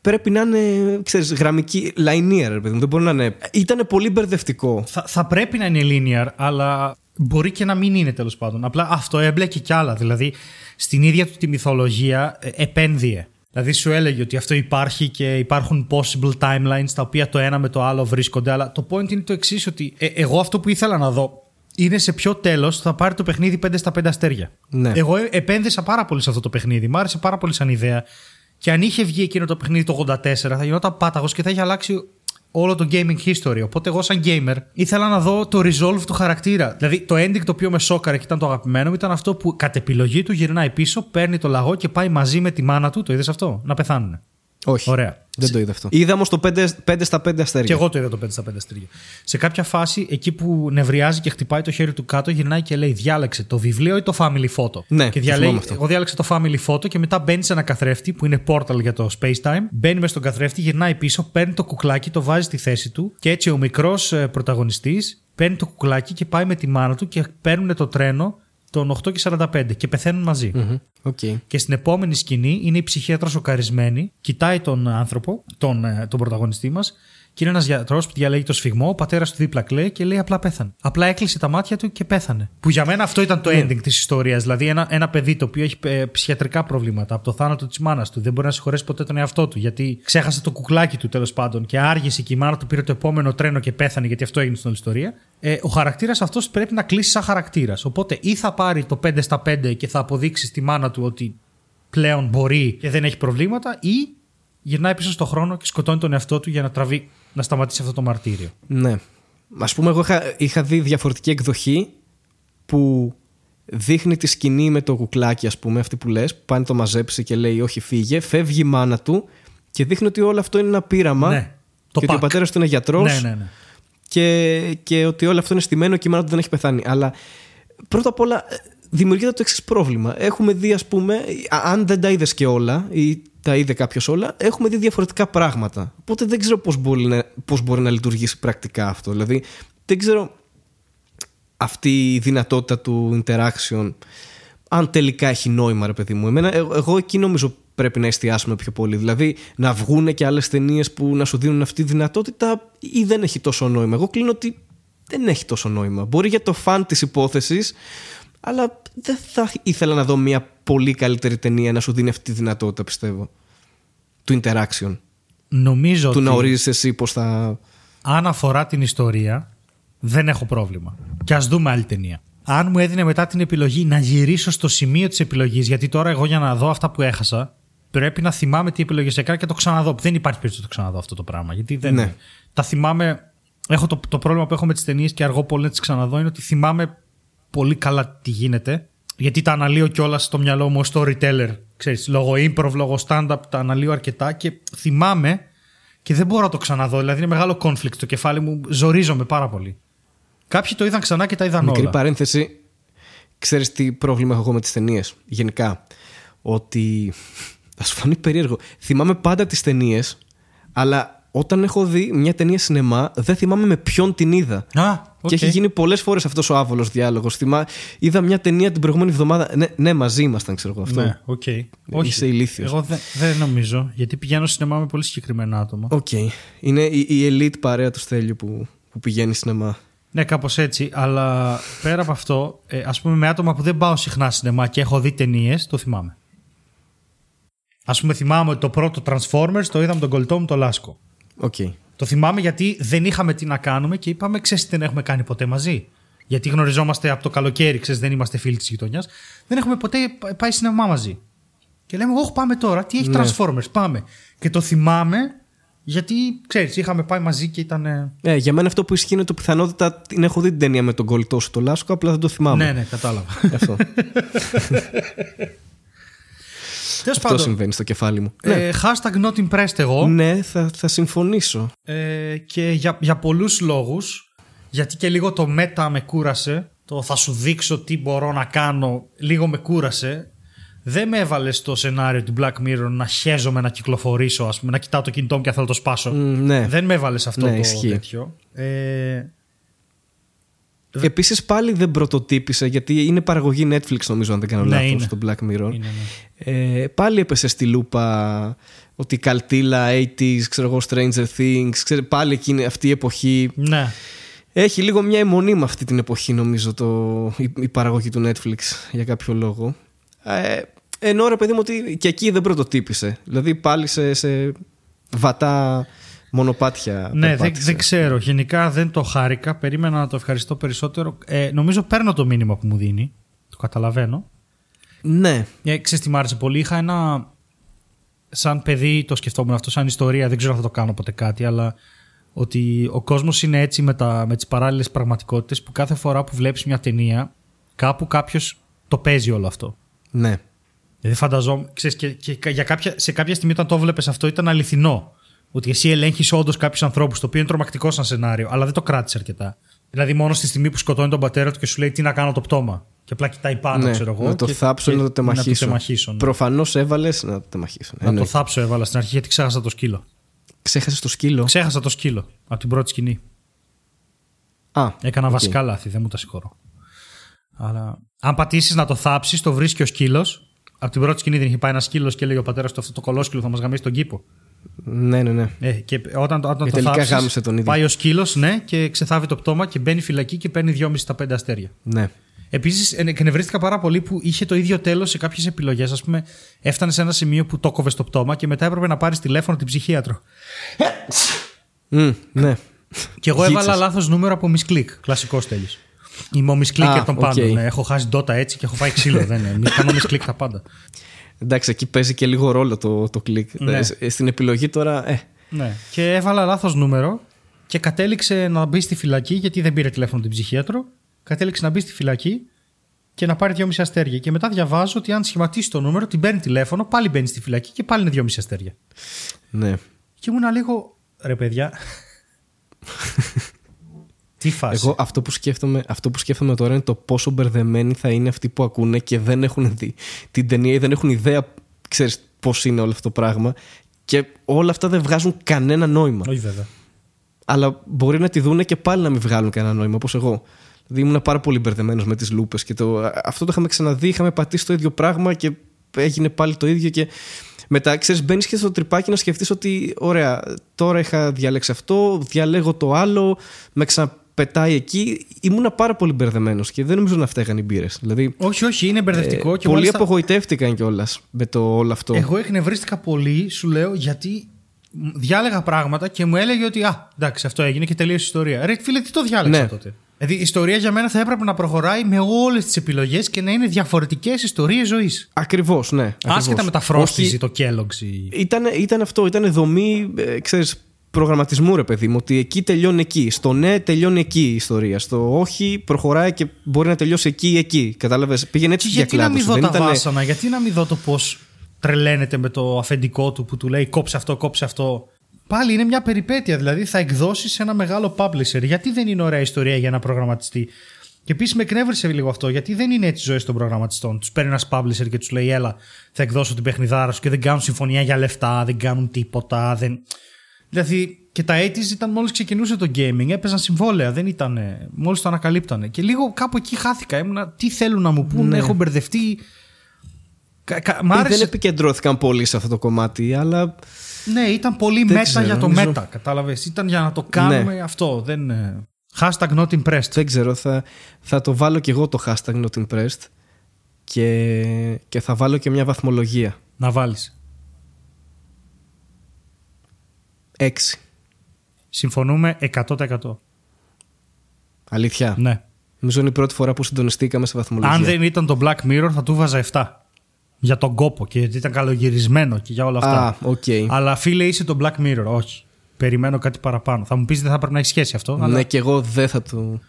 A: πρέπει να είναι, ξέρεις, γραμμική, linear, ρε παιδί μου. Δεν μπορεί να είναι. Ήταν πολύ μπερδευτικό.
B: Θα, θα πρέπει να είναι linear, αλλά Μπορεί και να μην είναι τέλος πάντων. Απλά αυτό έμπλεκε κι άλλα. Δηλαδή στην ίδια του τη μυθολογία ε, επένδυε. Δηλαδή σου έλεγε ότι αυτό υπάρχει και υπάρχουν possible timelines τα οποία το ένα με το άλλο βρίσκονται. Αλλά το point είναι το εξής, ότι ε, εγώ αυτό που ήθελα να δω είναι σε ποιο τέλος θα πάρει το παιχνίδι 5 στα 5 αστέρια.
A: Ναι.
B: Εγώ ε, επένδυσα πάρα πολύ σε αυτό το παιχνίδι. Μ' άρεσε πάρα πολύ σαν ιδέα. Και αν είχε βγει εκείνο το παιχνίδι το 84, θα γινόταν πάταγος και θα είχε αλλάξει όλο το gaming history. Οπότε εγώ, σαν gamer, ήθελα να δω το resolve του χαρακτήρα. Δηλαδή, το ending το οποίο με σόκαρε και ήταν το αγαπημένο μου ήταν αυτό που κατ' επιλογή του γυρνάει πίσω, παίρνει το λαγό και πάει μαζί με τη μάνα του. Το είδες αυτό, να πεθάνουν.
A: Όχι.
B: Ωραία.
A: Δεν το είδα αυτό. Είδα όμως το 5, 5 στα 5 αστέρια.
B: Και εγώ το είδα το 5 στα 5 αστέρια. Σε κάποια φάση, εκεί που νευριάζει και χτυπάει το χέρι του κάτω, γυρνάει και λέει: Διάλεξε το βιβλίο ή το family photo.
A: Ναι,
B: και διαλέγει, εγώ διάλεξα το family photo και μετά μπαίνει σε ένα καθρέφτη που είναι portal για το space time. Μπαίνει μες στον καθρέφτη, γυρνάει πίσω, παίρνει το κουκλάκι, το βάζει στη θέση του και έτσι ο μικρός ε, πρωταγωνιστής παίρνει το κουκλάκι και πάει με τη μάνα του και παίρνουν το τρένο των 8 και 45 και πεθαίνουν μαζί.
A: Okay.
B: Και στην επόμενη σκηνή είναι η ψυχίατρα σοκαρισμένη, κοιτάει τον άνθρωπο, τον, ε, τον πρωταγωνιστή μας, και είναι ένας γιατρός που διαλέγει το σφιγμό, ο πατέρας του δίπλα κλαίει και λέει απλά πέθανε. Απλά έκλεισε τα μάτια του και πέθανε. Που για μένα αυτό ήταν το ναι. ending της ιστορίας. Δηλαδή ένα, ένα παιδί το οποίο έχει ε, ψυχιατρικά προβλήματα από το θάνατο της μάνας του, δεν μπορεί να συγχωρέσει ποτέ τον εαυτό του γιατί ξέχασε το κουκλάκι του τέλος πάντων και άργησε και η μάνα του πήρε το επόμενο τρένο και πέθανε γιατί αυτό έγινε στην όλη ιστορία. Ε, ο χαρακτήρας αυτός πρέπει να κλείσει σαν χαρακτήρας. Οπότε ή θα πάρει το 5 στα 5 και θα αποδείξει στη μάνα του ότι πλέον μπορεί και δεν έχει προβλήματα, ή γυρνάει πίσω στον χρόνο και σκοτώνει τον εαυτό του για να τραβεί να σταματήσει αυτό το μαρτύριο.
A: Ναι. Α πούμε, εγώ είχα, είχα δει διαφορετική εκδοχή που δείχνει τη σκηνή με το κουκλάκι, ας πούμε, αυτή που λες, που πάει να το μαζέψει και λέει Όχι, φύγε. Φεύγει η μάνα του και δείχνει ότι όλο αυτό είναι ένα πείραμα.
B: Ναι. Το
A: και ότι ο
B: pack.
A: πατέρας του είναι γιατρός
B: Ναι, ναι, ναι.
A: και, και ότι όλο αυτό είναι στημένο και η μάνα του δεν έχει πεθάνει. Αλλά πρώτα απ' όλα ε, δημιουργείται το εξής πρόβλημα. Έχουμε δει, ας πούμε, α- αν δεν τα είδες και όλα ή τα είδε κάποιος όλα, έχουμε δει διαφορετικά πράγματα. Οπότε δεν ξέρω πώς μπορεί, να- πώς μπορεί να λειτουργήσει πρακτικά αυτό. Δηλαδή, δεν ξέρω αυτή η δυνατότητα του interaction αν τελικά έχει νόημα ρε παιδί μου Εμένα, ε- εγώ εκεί νομίζω πρέπει να εστιάσουμε πιο πολύ δηλαδή να βγουν και άλλες ταινίες που να σου δίνουν αυτή τη δυνατότητα ή δεν έχει τόσο νόημα εγώ κλείνω ότι δεν έχει τόσο νόημα μπορεί για το φαν της υπόθεσης αλλά δεν θα ήθελα να δω μια πολύ καλύτερη ταινία να σου δίνει αυτή τη δυνατότητα πιστεύω του interaction
B: Νομίζω
A: του να
B: ότι
A: ορίζεις εσύ πως θα
B: αν αφορά την ιστορία, δεν έχω πρόβλημα. Και ας δούμε άλλη ταινία. Αν μου έδινε μετά την επιλογή να γυρίσω στο σημείο της επιλογής, γιατί τώρα εγώ για να δω αυτά που έχασα, πρέπει να θυμάμαι τι επιλογές έκανα και το ξαναδώ. Δεν υπάρχει περίπτωση να το ξαναδώ αυτό το πράγμα. Γιατί δεν.
A: Ναι.
B: Τα θυμάμαι. Έχω το, το πρόβλημα που έχω με τις ταινίες και αργό πολύ να τις ξαναδώ είναι ότι θυμάμαι πολύ καλά τι γίνεται. Γιατί τα αναλύω κιόλας στο μυαλό μου ως storyteller. Ξέρεις, λόγω improv, λόγω stand-up, τα αναλύω αρκετά και θυμάμαι και δεν μπορώ να το ξαναδώ. Δηλαδή είναι μεγάλο conflict στο κεφάλι μου, ζορίζομαι πάρα πολύ. Κάποιοι το είδαν ξανά και τα είδαν
A: Μικρή
B: όλα.
A: παρένθεση. Ξέρεις τι πρόβλημα έχω εγώ με τις ταινίες. Γενικά; Ότι. Θα σου φανεί περίεργο. Θυμάμαι πάντα τις ταινίες, αλλά όταν έχω δει μια ταινία σινεμά, δεν θυμάμαι με ποιον την είδα.
B: Α, οκ.
A: Και έχει γίνει πολλές φορές αυτός ο άβολος διάλογος. Θυμά... Είδα μια ταινία την προηγούμενη εβδομάδα. Ναι, ναι μαζί ήμασταν, ξέρω εγώ αυτό.
B: Ναι, οκ. Όχι.
A: Είσαι ηλίθιος.
B: Εγώ δεν, δεν νομίζω, γιατί πηγαίνω σινεμά με πολύ συγκεκριμένα άτομα.
A: Οκ. Είναι η, η elite παρέα του Στέλιου που, που πηγαίνει σινεμά.
B: Ναι, κάπως έτσι. Αλλά πέρα από αυτό, ε, ας πούμε με άτομα που δεν πάω συχνά σινεμά και έχω δει ταινίες, το θυμάμαι. Ας πούμε, θυμάμαι ότι το πρώτο Transformers το είδαμε τον κολλητό μου το Λάσκο.
A: Οκ.
B: Το θυμάμαι γιατί δεν είχαμε τι να κάνουμε και είπαμε, ξέρεις τι δεν έχουμε κάνει ποτέ μαζί. Γιατί γνωριζόμαστε από το καλοκαίρι, ξέρεις, δεν είμαστε φίλοι της γειτονιάς. Δεν έχουμε ποτέ πάει σινεμά μαζί. Και λέμε, Όχι, πάμε τώρα, τι έχει
A: Ναι.
B: Transformers, πάμε. Και το θυμάμαι γιατί, ξέρεις, είχαμε πάει μαζί και ήταν. ε,
A: Ε, για μένα αυτό που ισχύει είναι το πιθανότητα την έχω δει την ταινία με τον κολλητό σου το Λάσκο, απλά δεν το θυμάμαι.
B: Ναι, ναι, κατάλαβα.
A: Αυτό,
B: Τέλος
A: αυτό
B: πάντων.
A: συμβαίνει στο κεφάλι μου. ναι.
B: Ε, hashtag not impressed εγώ.
A: ναι, θα, θα συμφωνήσω.
B: Ε, και για, για πολλούς λόγους γιατί και λίγο το μέτα με κούρασε το θα σου δείξω τι μπορώ να κάνω λίγο με κούρασε δεν με έβαλε στο σενάριο του Black Mirror να χέζομαι να κυκλοφορήσω ας πούμε, να κοιτάω το κινητό μου και θέλω να το σπάσω
A: Μ, ναι.
B: δεν με έβαλες αυτό
A: Ναι,
B: το
A: ισχύει.
B: τέτοιο ε,
A: Επίσης πάλι δεν πρωτοτύπησε γιατί είναι παραγωγή Netflix νομίζω αν δεν κάνω
B: Ναι,
A: λάθος
B: είναι.
A: το Black Mirror.
B: είναι, ναι.
A: Ε, πάλι έπεσε στη λούπα ότι καλτήλα 80s, ξέρω εγώ Stranger Things, ξέρω, πάλι εκείνη αυτή η εποχή.
B: ναι.
A: Έχει λίγο μια αιμονή με αυτή την εποχή νομίζω το, η, η παραγωγή του Netflix για κάποιο λόγο. Ε, ενώ ρε παιδί μου ότι και εκεί δεν πρωτοτύπησε. Δηλαδή πάλι σε, σε βατά μονοπάτια.
B: Ναι, δεν,
A: περπάτησε.
B: δεν ξέρω. Γενικά δεν το χάρηκα. Περίμενα να το ευχαριστώ περισσότερο. Ε, νομίζω παίρνω το μήνυμα που μου δίνει. Το καταλαβαίνω.
A: Ναι,
B: Ε, ξέρεις τι μ' άρεσε πολύ; Είχα ένα. Σαν παιδί το σκεφτόμουν αυτό, σαν ιστορία. Δεν ξέρω αν θα το κάνω ποτέ κάτι, αλλά ότι ο κόσμος είναι έτσι με, τα, με τις παράλληλες πραγματικότητες που κάθε φορά που βλέπεις μια ταινία κάπου κάποιος το παίζει όλο αυτό.
A: ναι.
B: Δηλαδή φανταζόμουν, ξέρεις, και, και για κάποια, σε κάποια στιγμή όταν το βλέπεις αυτό ήταν αληθινό. Ότι εσύ ελέγχεις όντως κάποιους ανθρώπους, το οποίο είναι τρομακτικό σαν σενάριο, αλλά δεν το κράτησε αρκετά. Δηλαδή, μόνο στη στιγμή που σκοτώνει τον πατέρα του και σου λέει τι να κάνω το πτώμα. Και απλά κοιτάει πάνω,
A: ναι.
B: ξέρω εγώ.
A: να το θάψω ή
B: και
A: να το τεμαχίσω.
B: τεμαχίσω, ναι.
A: Προφανώς έβαλες να το τεμαχίσω.
B: Να το θάψω έβαλα στην αρχή γιατί ξέχασα το σκύλο.
A: Ξέχασες το σκύλο;
B: Ξέχασα το σκύλο από την πρώτη σκηνή.
A: Α,
B: Έκανα
A: οκ.
B: βασικά λάθη, δεν μου τα συγχωρώ. Αλλά αν πατήσεις να το θάψεις, το βρίσκει ο σκύλος. Από την πρώτη σκηνή δεν είχε πάει ένας σκύλος και λέει ο πατέρας του αυτό το κολόσκυλο θα μας γαμίσει τον κήπο.
A: Ναι, ναι, ναι.
B: Ε, και όταν, όταν
A: Και
B: το
A: τελικά
B: θάψεις,
A: γάμισε τον ίδιο.
B: Πάει ο σκύλος, ναι, και ξεθάβει το πτώμα και μπαίνει φυλακή και παίρνει 2,5 στα 5 αστέρια.
A: ναι.
B: Επίσης, εκνευρίστηκα πάρα πολύ που είχε το ίδιο τέλος σε κάποιες επιλογές. Α πούμε, έφτανε σε ένα σημείο που το κόβες στο πτώμα και μετά έπρεπε να πάρεις τηλέφωνο την ψυχίατρο.
A: Μμ, ναι.
B: Και εγώ
A: Γίτσες.
B: έβαλα λάθος νούμερο από Κλικ. Κλασικός τέλο. Είμαι ο κλικ
A: Α,
B: των
A: οκ.
B: πάντων. ναι. Έχω χάσει Dota έτσι και έχω φάει ξύλο. δεν είναι. Μη κάνω κλικ τα πάντα.
A: Εντάξει, εκεί παίζει και λίγο ρόλο το, το κλικ.
B: Ναι.
A: Ε, Στην επιλογή τώρα. Ε,
B: Ναι. Και έβαλα λάθος νούμερο και κατέληξε να μπει στη φυλακή γιατί δεν πήρε τηλέφωνο την ψυχίατρο. Κατέληξε να μπει στη φυλακή και να πάρει 2,5 αστέρια. Και μετά διαβάζω ότι αν σχηματίσει το νούμερο, την παίρνει τηλέφωνο, πάλι μπαίνει στη φυλακή και πάλι είναι 2,5 αστέρια.
A: Ναι.
B: Και ήμουν λίγο. Ρε παιδιά. Τι φάση;
A: Εγώ αυτό που, σκέφτομαι, αυτό που σκέφτομαι τώρα είναι το πόσο μπερδεμένοι θα είναι αυτοί που ακούνε και δεν έχουν δει την ταινία ή δεν έχουν ιδέα, ξέρεις, πώς είναι όλο αυτό το πράγμα. Και όλα αυτά δεν βγάζουν κανένα νόημα.
B: Όχι βέβαια.
A: Αλλά μπορεί να τη δούνε και πάλι να μην βγάλουν κανένα νόημα, όπως εγώ. Δηλαδή ήμουν πάρα πολύ μπερδεμένος με τις λούπες και το, αυτό το είχαμε ξαναδεί, είχαμε πατήσει το ίδιο πράγμα και έγινε πάλι το ίδιο και μετά, ξέρεις, μπαίνεις και στο τρυπάκι να σκεφτείς ότι, ωραία, τώρα είχα διαλέξει αυτό, διαλέγω το άλλο, με ξαναπετάει εκεί. Ήμουνα πάρα πολύ μπερδεμένος και δεν νομίζω να φταίγαν οι μπύρες. Δηλαδή,
B: όχι, όχι, είναι μπερδευτικό.
A: Ε,
B: και
A: πολλοί
B: μάλιστα...
A: απογοητεύτηκαν κιόλας με το όλο αυτό.
B: Εγώ εκνευρίστηκα πολύ, σου λέω, γιατί διάλεγα πράγματα και μου έλεγε ότι Α, εντάξει, αυτό έγινε και τελείωσε η ιστορία. Ρε, φίλε, τι το διάλεξα
A: Ναι.
B: τότε; Δηλαδή, η ιστορία για μένα θα έπρεπε να προχωράει με όλες τις επιλογές και να είναι διαφορετικές ιστορίες ζωής.
A: Ακριβώς, ναι.
B: Άσχετα
A: ακριβώς.
B: με τα φρόστιζη,
A: Όχι-
B: το Kellogg's. ή-
A: Ήταν, ήταν αυτό, ήταν δομή, ε, ξέρεις, προγραμματισμού ρε παιδί μου, ότι εκεί τελειώνει εκεί. Στο ναι τελειώνει εκεί η ιστορία. Στο όχι προχωράει και μπορεί να τελειώσει εκεί ή εκεί. Κατάλαβες, πήγαινε έτσι
B: Και
A: για
B: γιατί να μην
A: κλάδους.
B: δω
A: Δεν
B: τα
A: ήτανε-
B: βάσανα, γιατί να μην δω το πώς τρελαίνεται με το αφεντικό του που του λέει κόψε αυτό, κόψε αυτό. Πάλι είναι μια περιπέτεια, δηλαδή θα εκδώσεις ένα μεγάλο publisher. Γιατί δεν είναι ωραία ιστορία για ένα προγραμματιστή; Και επίσης με εκνεύρισε λίγο αυτό, γιατί δεν είναι έτσι οι ζωέ των προγραμματιστών. Τους παίρνει ένας publisher και τους λέει: Έλα, θα εκδώσω την παιχνιδάρα σου και δεν κάνουν συμφωνία για λεφτά, δεν κάνουν τίποτα. Δεν... Δηλαδή και τα 80s ήταν μόλις ξεκινούσε το gaming, έπαιζαν συμβόλαια, δεν ήταν. Μόλις το ανακαλύπτανε. Και λίγο κάπου εκεί χάθηκα. Ήμουνα, τι θέλουν να μου πούνε,
A: Ναι.
B: έχω μπερδευτεί. Κα- κα- μ'
A: Ε,
B: άρεσε-
A: Δεν επικεντρώθηκαν πολύ σε αυτό το κομμάτι, αλλά
B: Ναι, ήταν πολύ
A: Δεν
B: μέτα
A: ξέρω,
B: για το
A: νομίζω-
B: μέτα. Κατάλαβες. Ήταν για να το κάνουμε αυτό. Δεν... ε, Hashtag not impressed.
A: δεν ξέρω. Θα, θα το βάλω κι εγώ το hashtag not impressed και, και θα βάλω και μια βαθμολογία.
B: Να βάλεις.
A: 6.
B: Συμφωνούμε 100%.
A: Αλήθεια.
B: Ναι.
A: Νομίζω είναι η πρώτη φορά που συντονιστήκαμε σε βαθμολογία.
B: Αν δεν ήταν το Black Mirror, θα του βάζα 7. Για τον κόπο και γιατί ήταν καλογυρισμένο και για όλα αυτά.
A: Α, οκ.
B: Αλλά φίλε, είσαι το Black Mirror. Όχι. Περιμένω κάτι παραπάνω. Θα μου πεις δεν θα πρέπει να έχει σχέση αυτό. αλλά-
A: Ναι, και εγώ δεν θα του.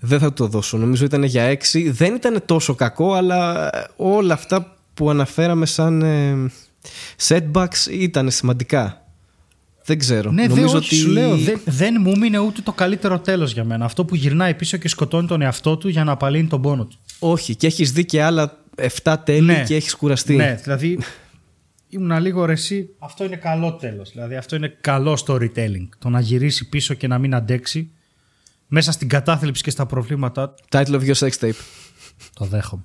A: Δεν θα του το δώσω. Νομίζω ήταν για 6. Δεν ήταν τόσο κακό, αλλά όλα αυτά που αναφέραμε σαν ε, setbacks ήταν σημαντικά. Δεν ξέρω.
B: Ναι,
A: Νομίζω
B: δεν, όχι,
A: ότι...
B: σου λέω, δεν, δεν μου μείνε ούτε το καλύτερο τέλος για μένα. Αυτό που γυρνάει πίσω και σκοτώνει τον εαυτό του για να απαλύνει τον πόνο του.
A: Όχι, και έχεις δει και άλλα 7 τέλη
B: Ναι.
A: και έχεις κουραστεί.
B: Ναι, δηλαδή ήμουν λίγο ρε εσύ. Αυτό είναι καλό τέλος. Δηλαδή αυτό είναι καλό storytelling. Το να γυρίσει πίσω και να μην αντέξει μέσα στην κατάθλιψη και στα προβλήματά του.
A: Title of your sex tape.
B: Το δέχομαι.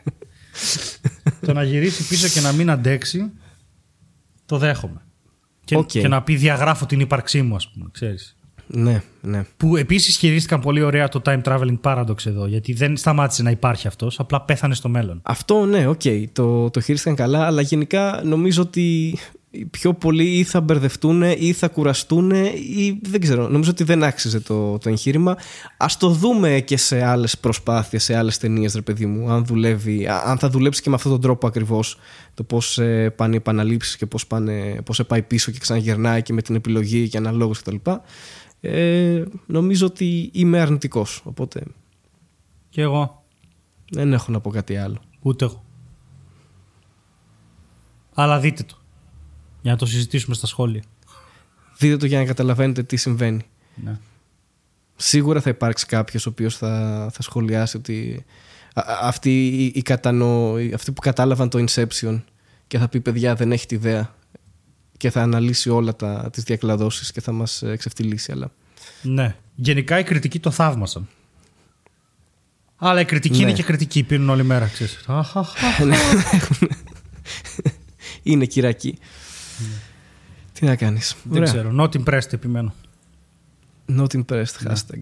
B: το να γυρίσει πίσω και να μην αντέξει, το δέχομαι. Και,
A: Οκ.
B: και να πει διαγράφω την ύπαρξή μου, ας πούμε, ξέρεις.
A: Ναι, ναι.
B: Που επίσης χειρίστηκαν πολύ ωραία το time traveling paradox εδώ, γιατί δεν σταμάτησε να υπάρχει αυτός, απλά πέθανε στο μέλλον.
A: Αυτό ναι, οκ, το, το χειρίστηκαν καλά, αλλά γενικά νομίζω ότι οι πιο πολλοί ή θα μπερδευτούν ή θα κουραστούν ή δεν ξέρω. Νομίζω ότι δεν άξιζε το, το εγχείρημα. Α το δούμε και σε άλλες προσπάθειες, σε άλλες ταινίες, ρε παιδί μου, αν, δουλεύει, α- αν θα δουλέψει και με αυτόν τον τρόπο ακριβώς. Το πώς πάνε οι επαναλήψεις και πώς πώς πάει πίσω και ξαναγυρνάει και με την επιλογή και αναλόγως κτλ. Ε, νομίζω ότι είμαι αρνητικός. Οπότε
B: Και εγώ,
A: δεν έχω να πω κάτι άλλο.
B: ούτε εγώ. Αλλά δείτε το, για να το συζητήσουμε στα σχόλια.
A: Δείτε το για να καταλαβαίνετε τι συμβαίνει.
B: Ναι.
A: Σίγουρα θα υπάρξει κάποιος ο οποίος θα, θα σχολιάσει ότι α- α- αυτοί, οι, οι κατανο, οι- αυτοί που κατάλαβαν το Inception και θα πει παιδιά δεν έχει τη ιδέα και θα αναλύσει όλα τα, τις διακλαδώσεις και θα μας ε, εξευτυλίσει αλλά
B: ναι. Γενικά οι κριτικοί το θαύμασαν. Αλλά η κριτική
A: Ναι.
B: είναι και κριτική, πίνουν όλη μέρα, ξέρεις. Αχαχα.
A: είναι κυρακή. Τι να κάνεις.
B: Δεν ξέρω. Not impressed επιμένω.
A: Not impressed hashtag.